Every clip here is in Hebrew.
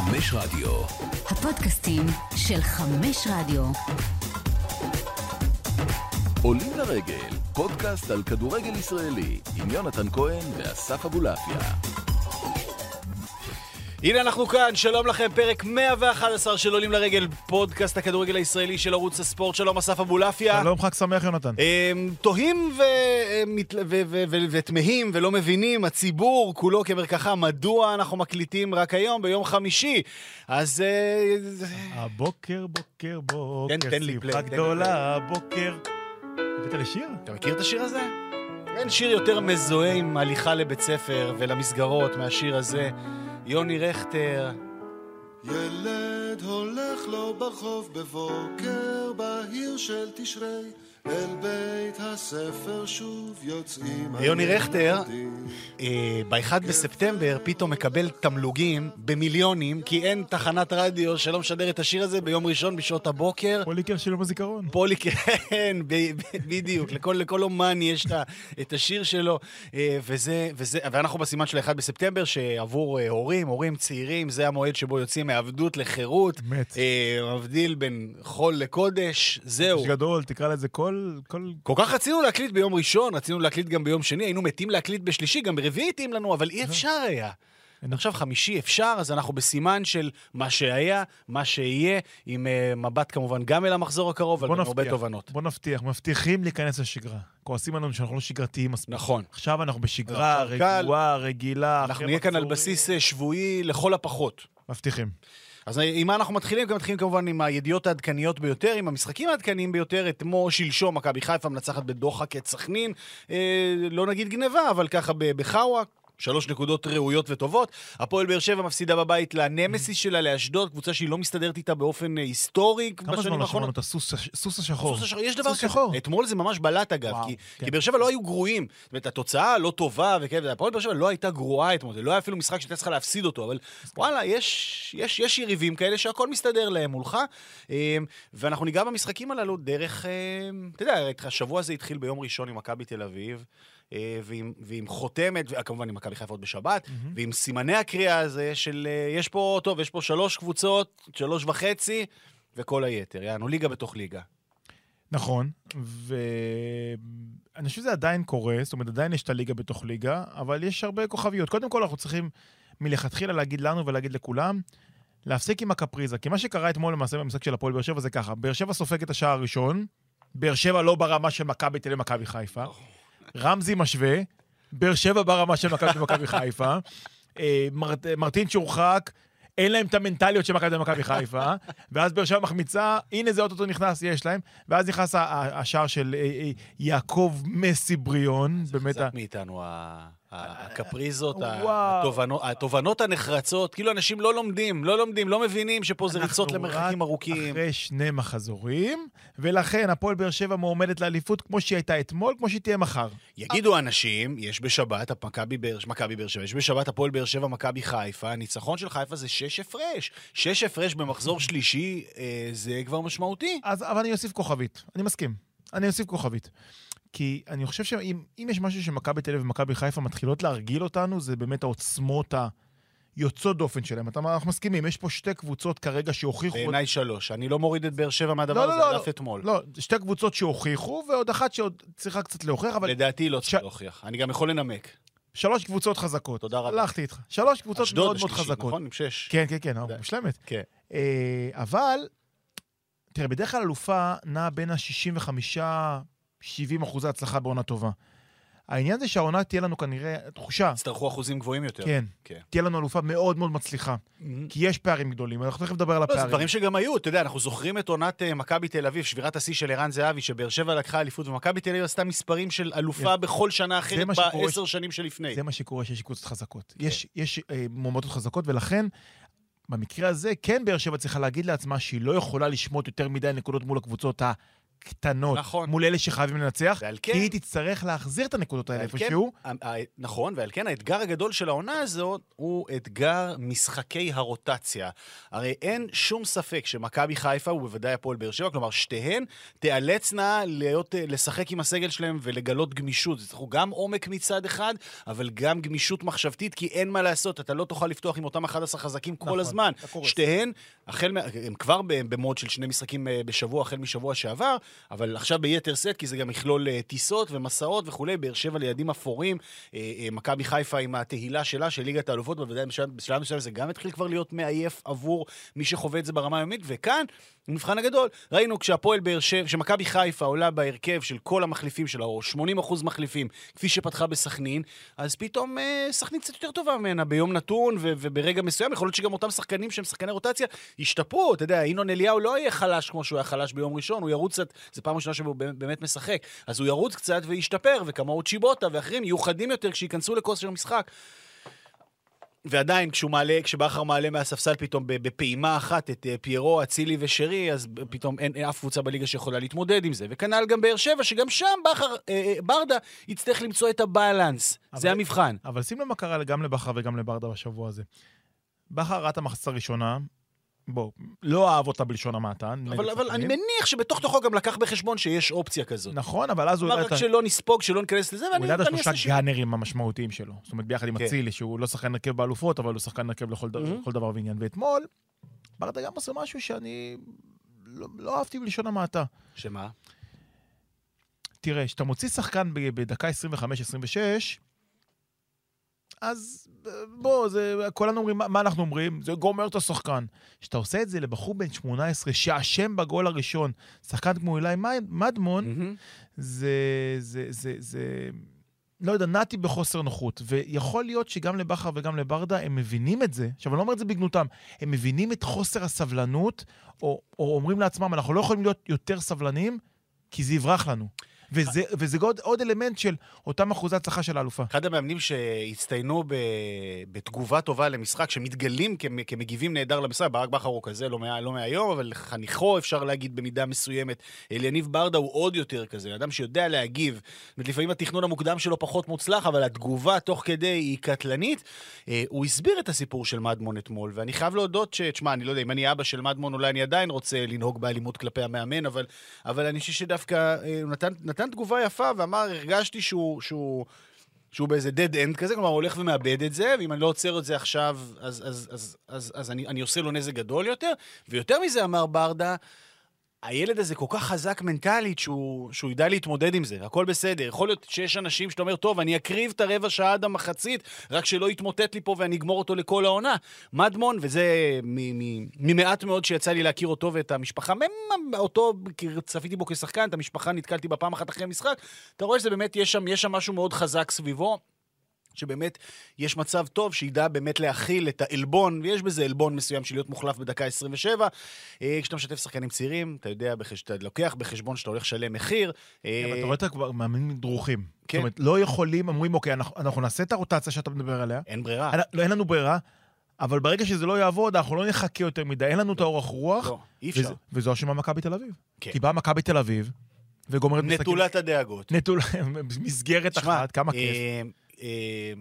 חמש רדיו. הפודקאסטים של חמש רדיו. עולים לרגל, פודקאסט על כדורגל ישראלי, עם יונתן כהן ואסף אבולעפיה. הנה אנחנו כאן, שלום לכם, פרק 111 של עולים לרגל, פודקאסט הכדורגל הישראלי של ערוץ הספורט, שלום אסף אבולעפיה. שלום, חג שמח יונתן. אמ, תוהים ו- ותמהים ולא מבינים, הציבור כולו כמרקחה, מדוע אנחנו מקליטים רק היום, ביום חמישי. אז אה, הבוקר, בוקר, בוקר, שמחה גדולה, בוקר. הבאת לשיר? אתה מכיר את השיר הזה? אין שיר יותר מזוהה עם הליכה לבית ספר ולמסגרות מהשיר הזה. יוני רכטר, ילד הולך לו ברחוב בבוקר בהיר של תשרי אל בית הספר שוב יוצאים יוני רכטר. אה, ב-1 בספטמבר פתאום מקבל תמלוגים במיליונים, כי אין תחנת רדיו שלא משדר את השיר הזה ביום ראשון בשעות הבוקר. פוליקר של יום הזיכרון. פולי, כן, בדיוק, לכל, לכל אומן יש את השיר שלו, אה, וזה, וזה, ואנחנו בסימן של ה-1 בספטמבר, שעבור אה, הורים, הורים צעירים, זה המועד שבו יוצאים מעבדות לחירות. אמת. מבדיל בין חול לקודש, זהו. גדול, תקרא לזה כל... כל... כל כך רצינו להקליט ביום ראשון, רצינו להקליט גם ביום שני, היינו מתים להקליט בשלישי, גם ברביעי התאים לנו, אבל אי אפשר היה. עכשיו חמישי אפשר, אז אנחנו בסימן של מה שהיה, מה שיהיה, עם uh, מבט כמובן גם אל המחזור הקרוב, אבל גם הרבה תובנות. בוא נבטיח, מבטיחים להיכנס לשגרה. כועסים עלינו שאנחנו לא שגרתיים מספיק. נכון. עכשיו אנחנו בשגרה. רגועה, רגילה. אנחנו נהיה כאן על. בסיס אה, שבועי לכל הפחות. מבטיחים. אז עם מה אנחנו מתחילים? גם מתחילים כמובן עם הידיעות העדכניות ביותר, עם המשחקים העדכניים ביותר. אתמול, שלשום, מכבי חיפה מנצחת בדוחק את סכנין. אה, לא נגיד גניבה, אבל ככה בחאווה. שלוש נקודות ראויות וטובות. הפועל באר שבע מפסידה בבית לנמסיס שלה, לאשדוד, קבוצה שהיא לא מסתדרת איתה באופן אה, היסטורי כמה זמן לא שמענו. את הסוס הש- סוס השחור? סוס השחור, יש דבר כזה. אתמול זה ממש בלט אגב, וואו, כי, כן. כי באר שבע לא היו גרועים. זאת אומרת, התוצאה לא טובה, וכן, הפועל באר שבע לא הייתה גרועה אתמול, זה לא היה אפילו משחק שהייתה צריכה להפסיד אותו, אבל וואלה, יש, יש, יש יריבים כאלה שהכל מסתדר להם מולך, אה, ואנחנו ניגע במשחקים הללו דרך, אה, אתה יודע, השבוע הזה התחיל ביום ראשון עם מכבי תל אביב. אה, ועם, ועם חותמת, כמובן עם מכבי חיפה עוד בשבת, ועם סימני הקריאה הזה של אה, יש פה, טוב, יש פה שלוש קבוצות, שלוש וחצי, וכל היתר, יענו ליגה בתוך ליגה. נכון, ואני חושב שזה עדיין קורה, זאת אומרת, עדיין יש את הליגה בתוך ליגה, אבל יש הרבה כוכביות. קודם כל, אנחנו צריכים מלכתחילה להגיד לנו ולהגיד לכולם, להפסיק עם הקפריזה. כי מה שקרה אתמול למעשה במשחק של הפועל באר שבע זה ככה, באר שבע סופג את השער הראשון, באר שבע לא ברמה של מכבי תל אביב מכבי חיפה, רמזי משווה, באר שבע ברמה של מכבי תל אביב מכבי חיפה, אה, מרט- מרטין שהורחק, אין להם את המנטליות של מכבי תל אביב מכבי חיפה, ואז באר שבע מחמיצה, הנה זה אוטוטו נכנס, יש להם, ואז נכנס השער של אה, אה, יעקב מסי בריון, באמת, ה- קצת מאיתנו ה- הקפריזות. התובנות- התובנות הנחרצות, כאילו אנשים לא לומדים, לא לומדים, לא מבינים שפה זה ריצות אנחנו למרחקים רק ארוכים. אחרי שני מחזורים, ולכן הפועל באר שבע מועמדת לאליפות כמו שהיא הייתה אתמול, כמו שהיא תהיה מחר. יגידו אנשים, יש בשבת, מכבי באר מכבי באר שבע, יש בשבת הפועל באר שבע, מכבי חיפה, הניצחון של חיפה זה שש הפרש. שש הפרש במחזור שלישי, אה, זה כבר משמעותי. אז, אבל אני אוסיף כוכבית, אני מסכים. אני אוסיף כוכבית. כי אני חושב שאם אם יש משהו שמכבי תל אביב ומכבי חיפה מתחילות להרגיל אותנו, זה באמת העוצמות היוצאות דופן שלהם. אתה, אנחנו מסכימים, יש פה שתי קבוצות כרגע שהוכיחו... בעיניי שלוש. אני לא מוריד את באר שבע מהדבר לא, לא, הזה, לא, על אף לא. אתמול. לא, שתי קבוצות שהוכיחו, ועוד אחת שעוד צריכה קצת להוכיח, אבל לדעתי לא צריך ש- להוכיח. אני גם יכול לנמק. שלוש קבוצות חזקות. תודה רבה. הלכתי איתך. שלוש קבוצות מאוד מאוד השלישי, חזקות. נכון? עם שש. כן, כן, כן. מושלמת. כן. אה, אבל, תראה, בדרך כלל אלופה נעה בין ה-65-70 אחוזי הצלחה בעונה טובה. העניין זה שהעונה תהיה לנו כנראה, תחושה, יצטרכו אחוזים גבוהים יותר. כן, כן. תהיה לנו אלופה מאוד מאוד מצליחה. כי יש פערים גדולים, אנחנו תכף נדבר על לא, זה הפערים. דברים שגם היו, אתה יודע, אנחנו זוכרים את עונת אה, מכבי תל אביב, שבירת השיא של ערן זהבי, שבאר שבע לקחה אליפות, ומכבי תל אביב עשתה מספרים של אלופה בכל שנה אחרת בעשר שנים שלפני. זה מה שקורה שיש קבוצות חזקות. כן. יש, יש אה, מועמדות חזקות, ולכן, במקרה הזה, כן באר שבע צריכה להגיד לעצמה שהיא לא יכולה לשמוט יותר מדי נקודות מול הקבוצות קטנות נכון. מול אלה שחייבים לנצח, ועל כי כן- היא תצטרך להחזיר את הנקודות האלה ועל כן, איפשהו. ה- ה- נכון, ועל כן האתגר הגדול של העונה הזאת הוא אתגר משחקי הרוטציה. הרי אין שום ספק שמכבי חיפה, ובוודאי הפועל באר שבע, כלומר שתיהן, תיאלצנה להיות, אה, לשחק עם הסגל שלהם ולגלות גמישות. יצטרכו גם עומק מצד אחד, אבל גם גמישות מחשבתית, כי אין מה לעשות, אתה לא תוכל לפתוח עם אותם 11 חזקים נכון, כל הזמן. שתיהן, החל, הם כבר במוד של שני משחקים אה, בשבוע, החל משבוע שעבר, אבל עכשיו ביתר סט, כי זה גם יכלול אה, טיסות ומסעות וכולי, באר שבע ליעדים אפורים, אה, אה, מכבי חיפה עם התהילה שלה, של ליגת האלופות, בוודאי בשלב מסוים זה גם התחיל כבר להיות מעייף עבור מי שחווה את זה ברמה היומית, וכאן, המבחן הגדול, ראינו כשהפועל באר שבע, כשמכבי חיפה עולה בהרכב של כל המחליפים שלה, או 80% מחליפים, כפי שפתחה בסכנין, אז פתאום אה, סכנין קצת יותר טובה ממנה ביום נתון ו- וברגע מסוים, יכול להיות שגם אותם שחקנים שהם שחקני רוטציה ישתפרו, אתה יודע, ינון אליהו לא יהיה חלש כמו שהוא היה חלש ביום ראשון, הוא ירוץ קצת, זו פעם ראשונה שהוא באמת- משחק, אז הוא ירוץ קצת וישתפר, וכמוהו צ'יבוטה ואחרים יהיו חדים יותר כשייכנסו לכושר משחק. ועדיין, כשהוא מעלה, כשבכר מעלה מהספסל פתאום בפעימה אחת את אה, פיירו, אצילי ושרי, אז פתאום אין, אין אף קבוצה בליגה שיכולה להתמודד עם זה. וכנ"ל גם באר שבע, שגם שם בכר, אה, אה, ברדה יצטרך למצוא את הבלנס. אבל- זה המבחן. אבל שים לב מה קרה גם לבכר וגם לברדה בשבוע הזה. בכר ראה את המחצית הראשונה, בוא, לא אהב אותה בלשון המעטה. אבל, אבל אני. מניח שבתוך תוכו גם לקח בחשבון שיש אופציה כזאת. נכון, אבל אז הוא אמר רק. שלא נספוג, שלא ניכנס לזה, הוא ואני ידע את ואני השלושה אעשה שינוי. גאנרים המשמעותיים שלו. זאת אומרת, ביחד עם כן. אצילי, שהוא לא שחקן הרכב באלופות, אבל הוא שחקן הרכב לכל דבר-. לכל דבר ועניין. ואתמול, ברדה גם עושה משהו שאני לא לא אהבתי בלשון המעטה. שמה? תראה, כשאתה מוציא שחקן בדקה 25-26, אז בוא, זה, כולנו אומרים, מה, מה אנחנו אומרים? זה גומר את השחקן. כשאתה עושה את זה לבחור בן 18 שאשם בגול הראשון, שחקן כמו אילי מד- מדמון, מהמם. זה, זה, זה, זה, לא יודע, נעתי בחוסר נוחות. ויכול להיות שגם לבכר וגם לברדה, הם מבינים את זה, עכשיו, אני לא אומר את זה בגנותם, הם מבינים את חוסר הסבלנות, או, או אומרים לעצמם, אנחנו לא יכולים להיות יותר סבלניים, כי זה יברח לנו. וזה, וזה עוד, עוד אלמנט של אותם אחוזי הצלחה של האלופה. אחד המאמנים שהצטיינו ב... בתגובה טובה למשחק, שמתגלים כמ... כמגיבים נהדר למשחק, ברק בכר הוא כזה, לא, מה... לא מהיום, אבל חניכו, אפשר להגיד במידה מסוימת. אליניב ברדה הוא עוד יותר כזה, אדם שיודע להגיב. זאת לפעמים התכנון המוקדם שלו פחות מוצלח, אבל התגובה תוך כדי היא קטלנית. אה, הוא הסביר את הסיפור של מדמון אתמול, ואני חייב להודות ש... תשמע, אני לא יודע, אם אני אבא של מדמון, אולי אני עדיין רוצה לנהוג באלימות כלפי המאמן, אבל, אבל אני חושב שדווקא אה, הוא נתן, נתן תגובה יפה ואמר, הרגשתי שהוא... שהוא שהוא באיזה dead end כזה, כלומר, הוא הולך ומאבד את זה, ואם אני לא עוצר את זה עכשיו, אז, אז, אז, אז, אז אני, אני עושה לו נזק גדול יותר. ויותר מזה, אמר ברדה, הילד הזה כל כך חזק מנטלית שהוא, שהוא ידע להתמודד עם זה, הכל בסדר. יכול להיות שיש אנשים שאתה אומר, טוב, אני אקריב את הרבע שעה עד המחצית, רק שלא יתמוטט לי פה ואני אגמור אותו לכל העונה. מדמון, וזה ממעט מאוד שיצא לי להכיר אותו ואת המשפחה, אותו, צפיתי בו כשחקן, את המשפחה נתקלתי בה פעם אחת אחרי המשחק, אתה רואה שזה באמת, יש שם, יש שם משהו מאוד חזק סביבו. שבאמת יש מצב טוב שידע באמת להכיל את העלבון, ויש בזה עלבון מסוים של להיות מוחלף בדקה 27. אה, כשאתה משתף שחקנים צעירים, אתה יודע. אתה לוקח בחשבון שאתה הולך לשלם מחיר. אה, אבל אתה רואה את כבר מאמנים דרוכים. כן. זאת אומרת, לא יכולים, אומרים, אוקיי, אנחנו, אנחנו נעשה את הרוטציה שאתה מדבר עליה, אין ברירה. אין, לא, אין לנו ברירה, אבל ברגע שזה לא יעבוד, אנחנו לא נחכה יותר מדי, אין לנו את האורך רוח, לא, אי אפשר. וזה- וזו אשמה מכבי תל אביב. כן. כי באה מכבי תל אביב, וגומרת. נטולת הדאגות. נטול... מסגרת תשמע, אחת, כמה כיף. אה,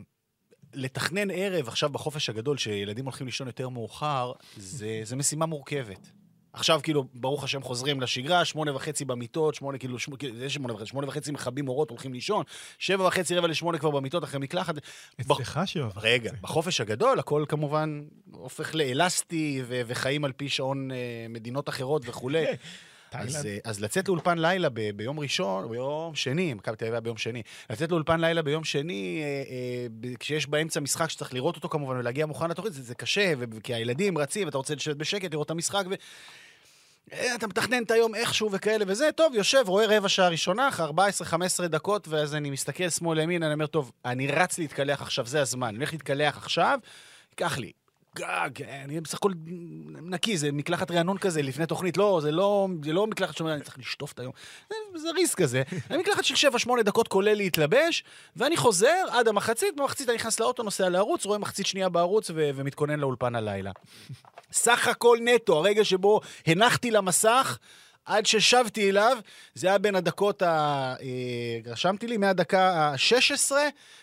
לתכנן ערב עכשיו בחופש הגדול, שילדים הולכים לישון יותר מאוחר, זה, זה משימה מורכבת. עכשיו כאילו, ברוך השם, חוזרים לשגרה, שמונה וחצי במיטות, שמונה כאילו, שמונה, כאילו, זה שמונה וחצי, שמונה וחצי מכבים אורות, הולכים לישון, שבע וחצי, רבע לשמונה כבר במיטות אחרי מקלחת. בח- אצלך שבע וחצי. רגע, בחופש הגדול הכל כמובן הופך לאלסטי ו- וחיים על פי שעון אה, מדינות אחרות וכולי. אז. אה, אז לצאת לאולפן לילה ב- ביום ראשון, או ביום שני, מכבי תל אביב היה ביום שני, לצאת לאולפן לילה ביום שני, אה, אה, כשיש באמצע משחק שצריך לראות אותו כמובן ולהגיע מוכן לתוכנית, זה, זה קשה, ו- כי הילדים רצים, ואתה רוצה לשבת בשקט, לראות את המשחק, ו... אה, אתה מתכנן את היום איכשהו וכאלה וזה, טוב, יושב, רואה רבע שעה ראשונה, אחרי 14-15 דקות, ואז אני מסתכל שמאל לימין, אני אומר, טוב, אני רץ להתקלח עכשיו, זה הזמן, אני הולך להתקלח עכשיו, ייקח לי גג, אני בסך הכל נקי, זה מקלחת רענון כזה לפני תוכנית, לא, זה לא, זה לא מקלחת שאומרת, אני צריך לשטוף את היום, זה, זה ריס כזה. אני מקלחת של 7-8 דקות כולל להתלבש, ואני חוזר עד המחצית, במחצית אני נכנס לאוטו, נוסע לערוץ, רואה מחצית שנייה בערוץ ו- ומתכונן לאולפן הלילה. סך הכל נטו, הרגע שבו הנחתי למסך, עד ששבתי אליו, זה היה בין הדקות ה... אה, רשמתי לי, מהדקה ה-16,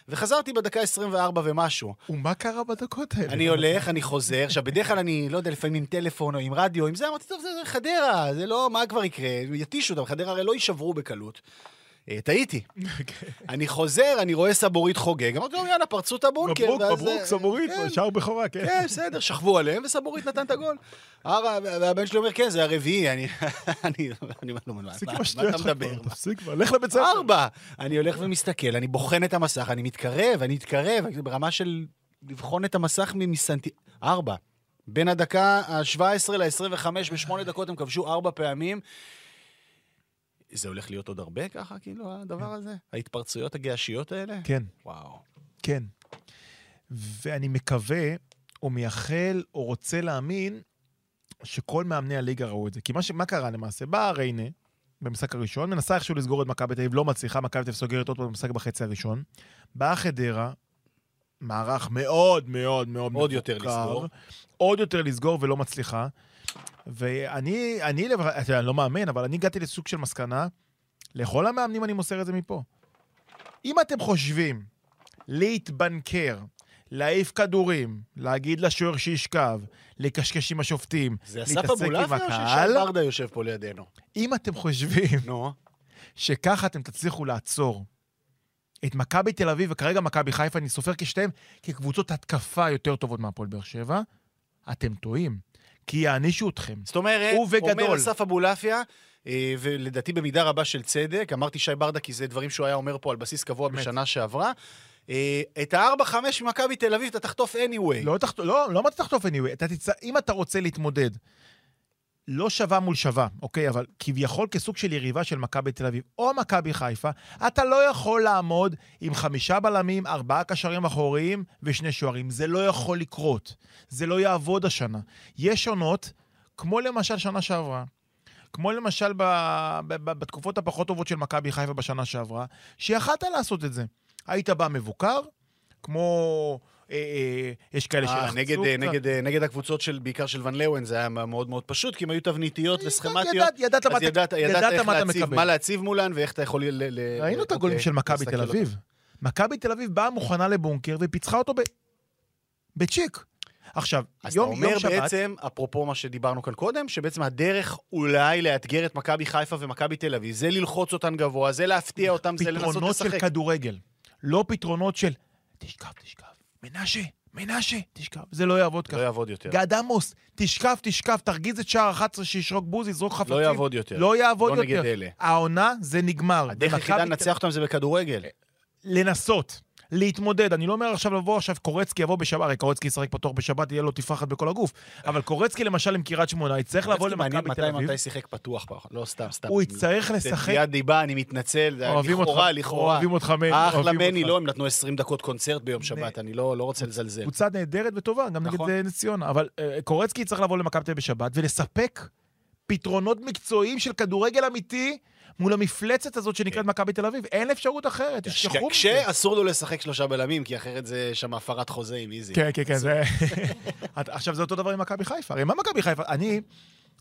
וחזרתי בדקה 24 ומשהו. ומה קרה בדקות האלה? אני הולך, אני חוזר, עכשיו, בדרך כלל אני, לא יודע, לפעמים עם טלפון או עם רדיו, עם זה, אמרתי, טוב, זה, זה חדרה, זה לא, מה כבר יקרה? יתישו אותם, חדרה הרי לא יישברו בקלות. אה, טעיתי. אני חוזר, אני רואה סבורית חוגג, אמרתי לו, יאללה, פרצו את הבונקר. מברוק, מברוק, אה, סבורית, כן. שער בכורה, כן. כן, בסדר, שכבו עליהם, וסבורית נתן את הגול. הרה- והבן שלי אומר, כן, זה הרביעי, אני... אני... אומר לו, מה אתה מדבר? תפסיק כבר, לך לבית ספר. ארבע! אני הולך ומסתכל, אני בוחן את המסך, אני מתקרב, אני מתקרב, ברמה של לבחון את המסך מסנטי... ארבע. בין הדקה ה-17 ל-25, בשמונה דקות הם כבשו ארבע פעמים. זה הולך להיות עוד הרבה ככה, כאילו, הדבר הזה? ההתפרצויות הגעשיות האלה? כן, וואו. כן. ואני מקווה, או מייחל, או רוצה להאמין, שכל מאמני הליגה ראו את זה. כי מה, ש... מה קרה למעשה? באה ריינה, במשחק הראשון, מנסה איכשהו לסגור את מכבי תל אביב, לא מצליחה, מכבי תל אביב סוגרת עוד פעם במשחק בחצי הראשון. באה חדרה, מערך מאוד מאוד מאוד עוד יותר מבוקר, לסגור. עוד יותר לסגור ולא מצליחה. ואני, אני, אתה יודע, אני לא מאמן, אבל אני הגעתי לסוג של מסקנה, לכל המאמנים אני מוסר את זה מפה. אם אתם חושבים להתבנקר, להעיף כדורים, להגיד לשוער שישכב, לקשקש עם השופטים, זה אסף להתעסק עם אבולעפיה או הקהל, ששי ברדה יושב פה לידינו? אם אתם חושבים נו. שככה אתם תצליחו לעצור את מכבי תל אביב, וכרגע מכבי חיפה, אני סופר כשתיהם כקבוצות התקפה יותר טובות מהפועל באר שבע, אתם טועים. כי יענישו אתכם. זאת אומרת, ובגדול. אומר אסף אבולעפיה, אה, ולדעתי במידה רבה של צדק, אמרתי שי ברדה כי זה דברים שהוא היה אומר פה על בסיס קבוע אמת. בשנה שעברה, אה, את ה-4-5 ממכבי תל אביב אתה תחטוף anyway. לא, תחט... לא, לא אתה תחטוף anyway. אתה תצ... אם אתה רוצה להתמודד, לא שווה מול שווה, אוקיי? אבל כביכול כסוג של יריבה של מכבי תל אביב או מכבי חיפה, אתה לא יכול לעמוד עם חמישה בלמים, ארבעה קשרים אחוריים ושני שוערים. זה לא יכול לקרות. זה לא יעבוד השנה. יש עונות, כמו למשל שנה שעברה, כמו למשל ב... ב... ב... בתקופות הפחות טובות של מכבי חיפה בשנה שעברה, שיכלת לעשות את זה. היית בא מבוקר, כמו... אה, אה, יש כאלה אה, שלחצו נגד, קצת. נגד, נגד הקבוצות של, בעיקר של ון לאוון, זה היה מאוד מאוד פשוט, כי הם היו תבניתיות וסכמטיות. ידעת, ידעת, אז אתה- ידעת, ידעת, ידעת איך מה אתה להציב, מקבל. מה להציב מולן ואיך אתה יכול ל... ל- ראינו את הגולים אוקיי, של מכבי תל. אביב. מכבי תל אביב באה מוכנה לבונקר ופיצחה אותו ב... בצ'יק. עכשיו, אז יום, אתה אומר יום שבת... בעצם, אפרופו מה שדיברנו כאן קודם, שבעצם הדרך אולי לאתגר את מכבי חיפה ומכבי תל אביב, זה ללחוץ אותן גבוה, זה להפתיע אותם, זה לנסות פתרונות של לשחק. כדורגל. לא פתרונות של תשכב, תשכב. מנשה, מנשה, תשכב. זה לא יעבוד לא ככה. יעבוד יותר. גד עמוס, תשכב, תשכב, תרגיז את שער 11 שישרוק בוז, יזרוק חפצים. לא יעבוד יותר. לא יעבוד לא יותר. נגד אלה. העונה, זה נגמר. הדרך היחידה לנצח אותם זה בכדורגל. לנסות, להתמודד. אני לא אומר עכשיו לבוא, עכשיו קורצקי יבוא בשבת, הרי קורצקי ישחק פתוח בשבת, יהיה לו תפרחת בכל הגוף. אבל קורצקי למשל עם קריית שמונה, יצטרך לבוא קורצקי מעניין למכבי תל אביב. מתי שיחק פתוח, לא סתם, סתם. הוא יצטרך זה לשחק. תביעת דיבה, אני מתנצל, זה לכאורה, לכאורה. אוהבים אותך, מני. אחלה מני. לא, הם נתנו 20 דקות קונצרט ביום שבת, אני לא לא רוצה לזלזל. קבוצה נהדרת וטובה, גם נגד נכון. אה, נס ציונה. אבל אה, קורצקי יצטרך לבוא למכבי תל אביב בשבת ולספק פתרונות מקצועיים של כדורגל אמיתי מול המפלצת הזאת שנקראת מכבי תל אביב. אין אפשרות אחרת, תשכחו מזה. כשאסור לו לשחק שלושה בלמים, כי אחרת זה שם הפרת חוזה עם איזי. כן, כן, כן, זה... עכשיו, זה אותו דבר עם מכבי חיפה. הרי מה מכבי חיפה? אני,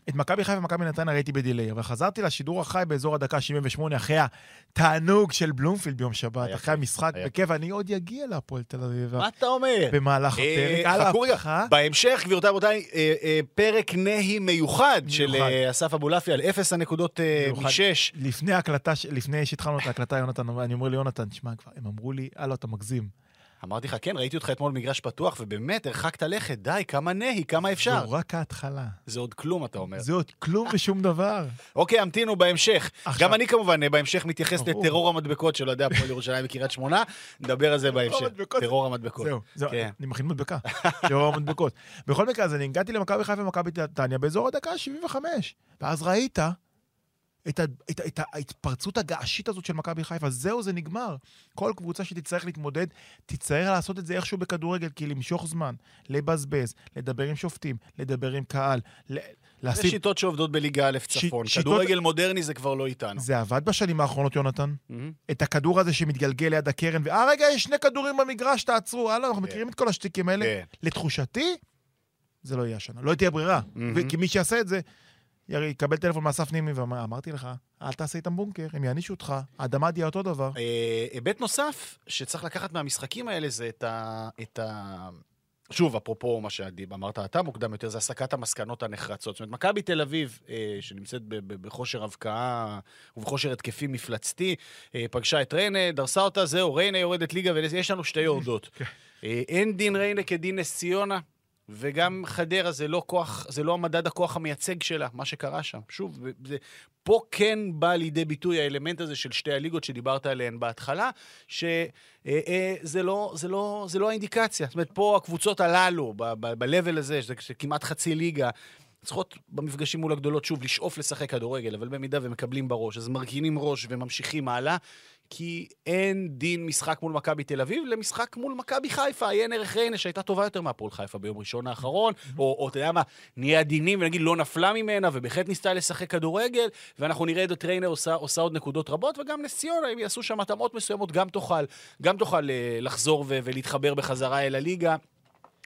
את מכבי חיפה ומכבי נתניה ראיתי בדיליי, אבל חזרתי לשידור החי באזור הדקה 78, אחרי התענוג של בלומפילד ביום שבת, אחרי המשחק בכיף, אני עוד אגיע להפועל תל אביב. מה אתה אומר? במהלך אה, הפרק, על חכו רגע. בהמשך, גבירותיי ורבותיי, אה, אה, פרק נהי מיוחד של. אה, אסף אבולעפיה על אפס הנקודות אה. משש. לפני ההקלטה, ש- לפני שהתחלנו את ההקלטה, יונתן, אני אומר ליונתן, תשמע, כבר, הם אמרו לי, הלו, אתה מגזים. אמרתי לך, כן, ראיתי אותך אתמול במגרש פתוח, ובאמת, הרחקת לכת, די, כמה נהי, כמה אפשר. זו רק ההתחלה. זה עוד כלום, אתה אומר. זה עוד כלום ושום דבר. אוקיי, המתינו בהמשך. עכשיו- גם אני כמובן אה, בהמשך מתייחס ברור. לטרור המדבקות של אוהדי הפועל ירושלים בקריית שמונה. נדבר על זה בהמשך. טרור המדבקות. זהו, זהו, כן. אני מכין מדבקה. לאור המדבקות. בכל מקרה, אז אני הגעתי למכבי חיפה ומכבי נתניה באזור הדקה ה-75. ואז ראית את, ה, את, את ההתפרצות הגעשית הזאת של מכבי חיפה. זהו, זה נגמר. כל קבוצה שתצטרך להתמודד, תצטרך לעשות את זה איכשהו בכדורגל, כי למשוך זמן, לבזבז, לדבר עם שופטים, לדבר עם קהל, ל- זה לשים... שיטות שעובדות בליגה א' צפון. שיטות- כדורגל מודרני זה כבר לא איתנו. זה עבד בשנים האחרונות, יונתן. מהמם. את הכדור הזה שמתגלגל ליד הקרן, ואה רגע, יש שני כדורים במגרש, תעצרו. הלאה, אנחנו מכירים את כל השטיקים האלה. כן. לתחושתי, זה לא יהיה השנה. לא תהיה ברירה. מהמם. כי מי שיעשה את זה, יקבל טלפון מאסף נימי ואומר, אמרתי לך, אל תעשה איתם בונקר, הם יענישו אותך, האדמה תהיה אותו דבר. אה, היבט נוסף שצריך לקחת מהמשחקים האלה זה את ה... את ה... שוב, אפרופו מה שאמרת אתה מוקדם יותר, זה הסקת המסקנות הנחרצות. זאת אומרת, מכבי תל אביב, אה, שנמצאת בכושר הבקעה ובכושר התקפי מפלצתי, אה, פגשה את ריינה, דרסה אותה, זהו, ריינה יורדת ליגה, ויש לנו שתי יורדות. אה, אין דין ריינה כדין נס ציונה, וגם חדרה זה לא כוח, זה לא המדד הכוח המייצג שלה, מה שקרה שם. שוב, זה, פה כן בא לידי ביטוי האלמנט הזה של שתי הליגות שדיברת עליהן בהתחלה, שזה לא, זה לא, זה לא האינדיקציה. זאת אומרת, פה הקבוצות הללו, ב-level הזה, שזה כמעט חצי ליגה, צריכות במפגשים מול הגדולות, שוב, לשאוף לשחק כדורגל, אבל במידה ומקבלים בראש, אז מרכינים ראש וממשיכים הלאה. כי אין דין משחק מול מכבי תל אביב למשחק מול מכבי חיפה, עיין ערך ריינה שהייתה טובה יותר מהפועל חיפה ביום ראשון האחרון, או, אתה יודע מה, נהיה עדינים ונגיד לא נפלה ממנה ובהחלט ניסתה לשחק כדורגל, ואנחנו נראה את ריינה עושה, עושה עוד נקודות רבות, וגם נס ציונה, אם יעשו שם התאמות מסוימות, גם תוכל, גם תוכל אה, לחזור ולהתחבר בחזרה אל הליגה.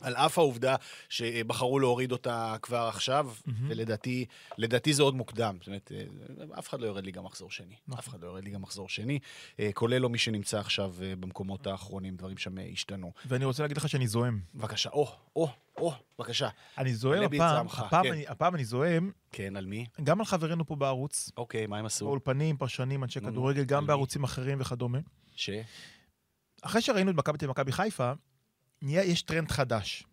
על אף העובדה שבחרו להוריד אותה כבר עכשיו, mm-hmm. ולדעתי לדעתי זה עוד מוקדם. זאת אומרת, אה, אף אחד לא יורד ליגה מחזור שני. אף אחד לא יורד ליגה מחזור שני, אה, כולל לא מי שנמצא עכשיו אה, במקומות האחרונים, דברים שם השתנו. ואני רוצה להגיד לך שאני זועם. בבקשה, או, או, או, בבקשה. אני זועם הפעם, הפעם כן. אני- הפעם אני זועם כן, על מי? גם על חברינו פה בערוץ, אוקיי, מה הם עשו? באולפנים, פרשנים, אנשי כדורגל, גם? בערוצים אחרים וכדומה. ש? אחרי שראינו את מכבי תל ומכבי חיפה, יש טרנד חדש.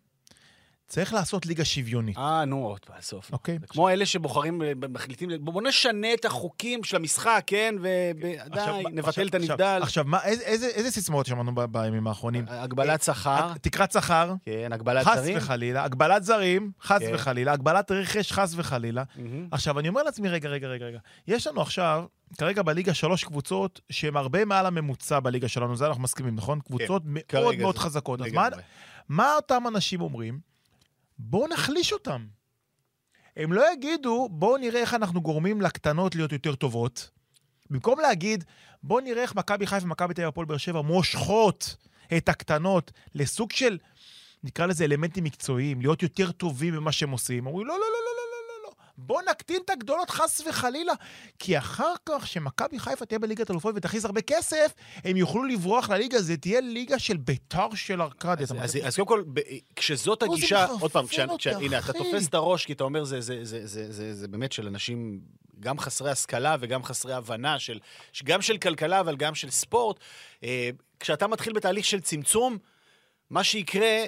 צריך לעשות ליגה שוויונית, אה, נו, עוד פעם, סוף. אוקיי? זה כמו אלה שבוחרים, אה, מחליטים, בוא נשנה את החוקים של המשחק, כן? ודי, מה- נבטל את הנבדל. עכשיו, איזה- סיסמאות שמענו בימים האחרונים? הגבלת שכר, תקרת שכר, כן, הגבלת חס זרים. וחלילה, הגבלת זרים, חס כן. וחלילה, הגבלת רכש, חס וחלילה. עכשיו, אני אומר לעצמי, רגע, רגע, רגע, רגע. יש לנו עכשיו, כרגע בליגה שלוש קבוצות שהן הרבה מעל הממוצע בליגה שלנו, זה אנחנו מסכימים, נכון? קבוצות מאוד כן, כרגע מאוד זה חזקות. אז. מה אותם אנשים אומרים? בואו נחליש אותם. הם לא יגידו, בואו נראה איך אנחנו גורמים לקטנות להיות יותר טובות. במקום להגיד, בואו נראה איך מכבי חיפה ומכבי תל אביב הפועל באר שבע מושכות את הקטנות לסוג של, נקרא לזה אלמנטים מקצועיים, להיות יותר טובים במה שהם עושים. אומרים, לא, לא, לא, לא, בואו נקטין את הגדולות חס וחלילה, כי אחר כך, שמכבי חיפה תהיה בליגת אלופות ותכניס הרבה כסף, הם יוכלו לברוח לליגה, זה תהיה ליגה של ביתר של ארכדיה. אז, אז? אז קודם כל, ב, כשזאת הגישה, עוד פעם, כשה, כשה, הנה, אתה. תופס את הראש, כי אתה אומר, זה, זה, זה, זה, זה, זה באמת של אנשים, גם חסרי השכלה וגם חסרי הבנה, של, גם של כלכלה, אבל גם של ספורט. אה, כשאתה מתחיל בתהליך של צמצום, מה שיקרה...